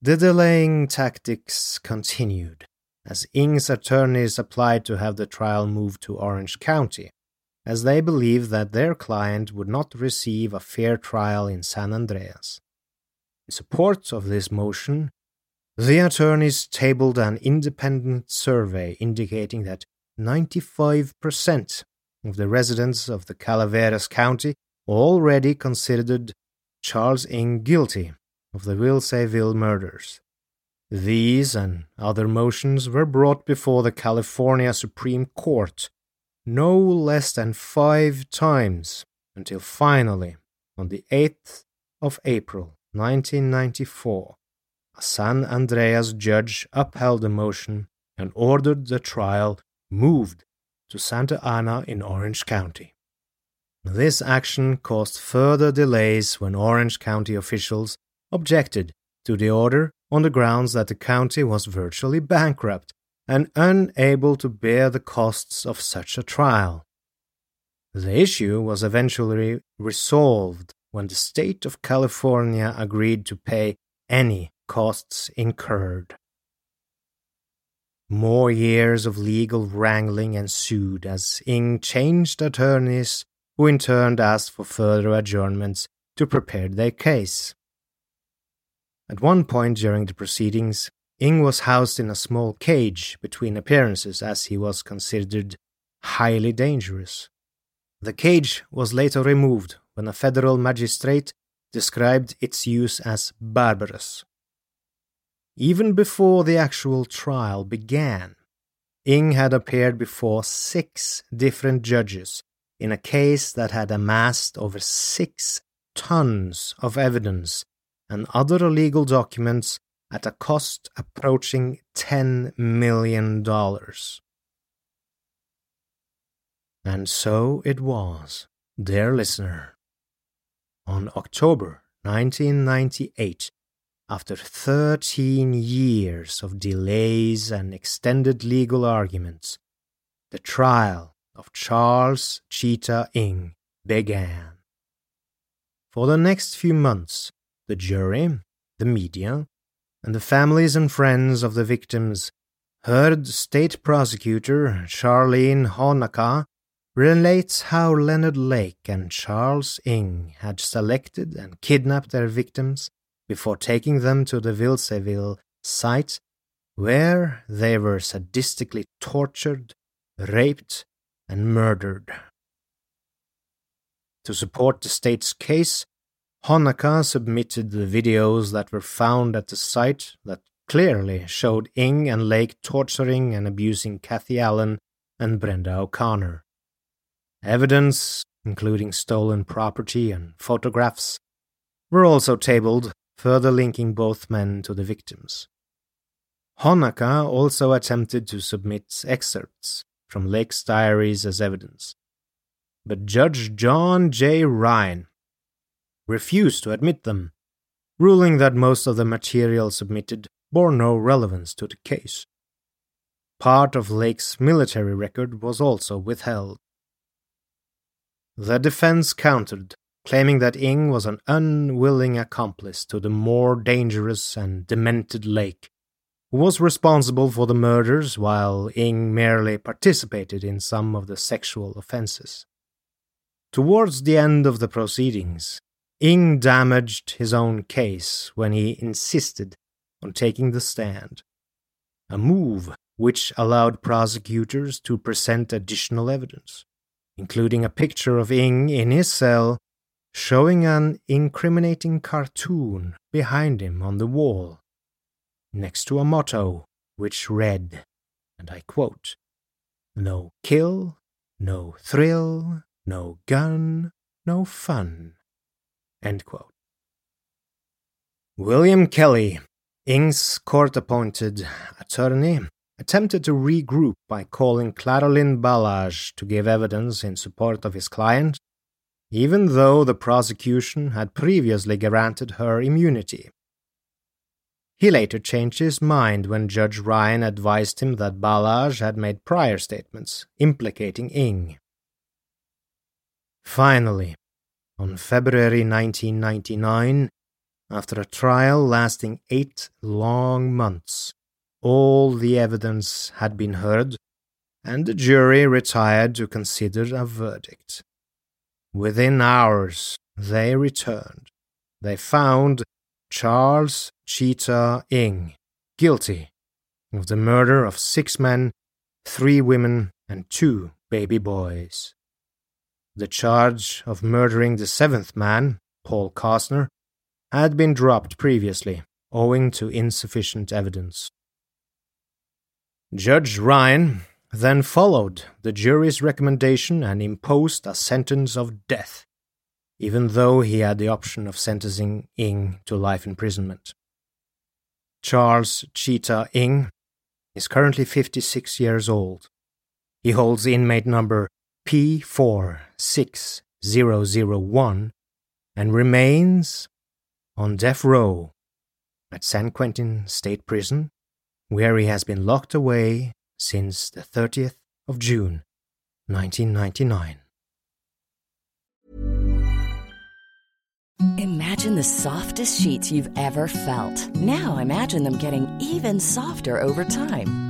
The delaying tactics continued as Ng's attorneys applied to have the trial moved to Orange County, as they believed that their client would not receive a fair trial in San Andreas. In support of this motion, the attorneys tabled an independent survey indicating that 95% of the residents of the Calaveras County already considered Charles Ng guilty of the Vilseyville murders. These and other motions were brought before the California Supreme Court no less than five times until finally, on the 8th of April 1994, a San Andreas judge upheld the motion and ordered the trial moved to Santa Ana in Orange County. This action caused further delays when Orange County officials objected to the order on the grounds that the county was virtually bankrupt and unable to bear the costs of such a trial. The issue was eventually resolved when the state of California agreed to pay any costs incurred. More years of legal wrangling ensued as Ng changed attorneys, who in turn asked for further adjournments to prepare their case. At one point during the proceedings, Ng was housed in a small cage between appearances as he was considered highly dangerous. The cage was later removed when a federal magistrate described its use as barbarous. Even before the actual trial began, Ng had appeared before six different judges in a case that had amassed over six tons of evidence and other illegal documents at a cost approaching $10 million. And so it was, dear listener. On October 1998, after 13 years of delays and extended legal arguments, the trial of Charles Chitat Ng began. For the next few months, the jury, the media, and the families and friends of the victims heard State Prosecutor Sharlene Honnaka relates how Leonard Lake and Charles Ng had selected and kidnapped their victims before taking them to the Vilseville site where they were sadistically tortured, raped, and murdered. To support the state's case, Honnaka submitted the videos that were found at the site that clearly showed Ng and Lake torturing and abusing Kathy Allen and Brenda O'Connor. Evidence, including stolen property and photographs, were also tabled, further linking both men to the victims. Honnaka also attempted to submit excerpts from Lake's diaries as evidence, but Judge John J. Ryan refused to admit them, ruling that most of the material submitted bore no relevance to the case. Part of Lake's military record was also withheld. The defense countered, claiming that Ng was an unwilling accomplice to the more dangerous and demented Lake who was responsible for the murders while Ng merely participated in some of the sexual offenses. Towards the end of the proceedings, Ng damaged his own case when he insisted on taking the stand, a move which allowed prosecutors to present additional evidence, including a picture of Ng in his cell showing an incriminating cartoon behind him on the wall next to a motto which read, and I quote, No kill, no thrill, no gun, no fun. William Kelly, Ng's court appointed attorney, attempted to regroup by calling Claralyn Balazs to give evidence in support of his client, even though the prosecution had previously granted her immunity. He later changed his mind when Judge Ryan advised him that Balazs had made prior statements implicating Ng. Finally, on February 1999, after a trial lasting eight long months, all the evidence had been heard, and the jury retired to consider a verdict. Within hours, they returned. They found Charles Chitat Ng guilty of the murder of six men, three women, and two baby boys. The charge of murdering the seventh man, Paul Cosner, had been dropped previously, owing to insufficient evidence. Judge Ryan then followed the jury's recommendation and imposed a sentence of death even though he had the option of sentencing Ng to life imprisonment. Charles Chitat Ng is currently 56 years old. He holds inmate number P46001 and remains on death row at San Quentin State Prison, where he has been locked away since the 30th of June 1999. Imagine the softest sheets you've ever felt. Now imagine them getting even softer over time.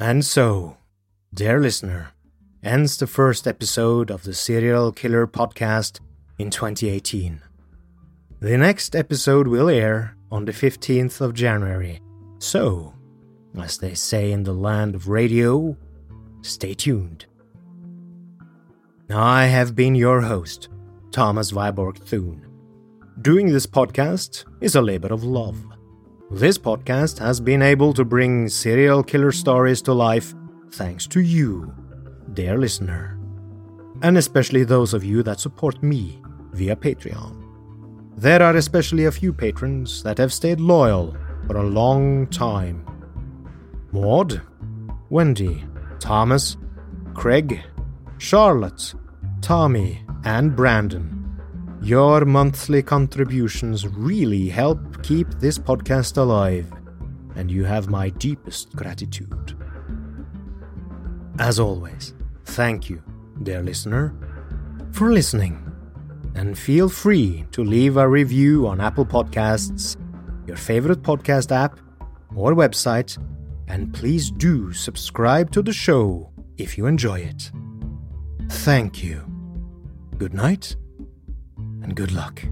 And so, dear listener, ends the first episode of the Serial Killer podcast in 2018. The next episode will air on the 15th of January. So, as they say in the land of radio, stay tuned. I have been your host, Thomas Viborg Thune. Doing this podcast is a labor of love. This podcast has been able to bring serial killer stories to life thanks to you, dear listener, and especially those of you that support me via Patreon. There are especially a few patrons that have stayed loyal for a long time Maud, Wendy, Thomas, Craig, Charlotte, Tommy, and Brandon. Your monthly contributions really help keep this podcast alive, and you have my deepest gratitude. As always, thank you, dear listener, for listening. And feel free to leave a review on Apple Podcasts, your favorite podcast app, or website, and please do subscribe to the show if you enjoy it. Thank you. Good night and good luck.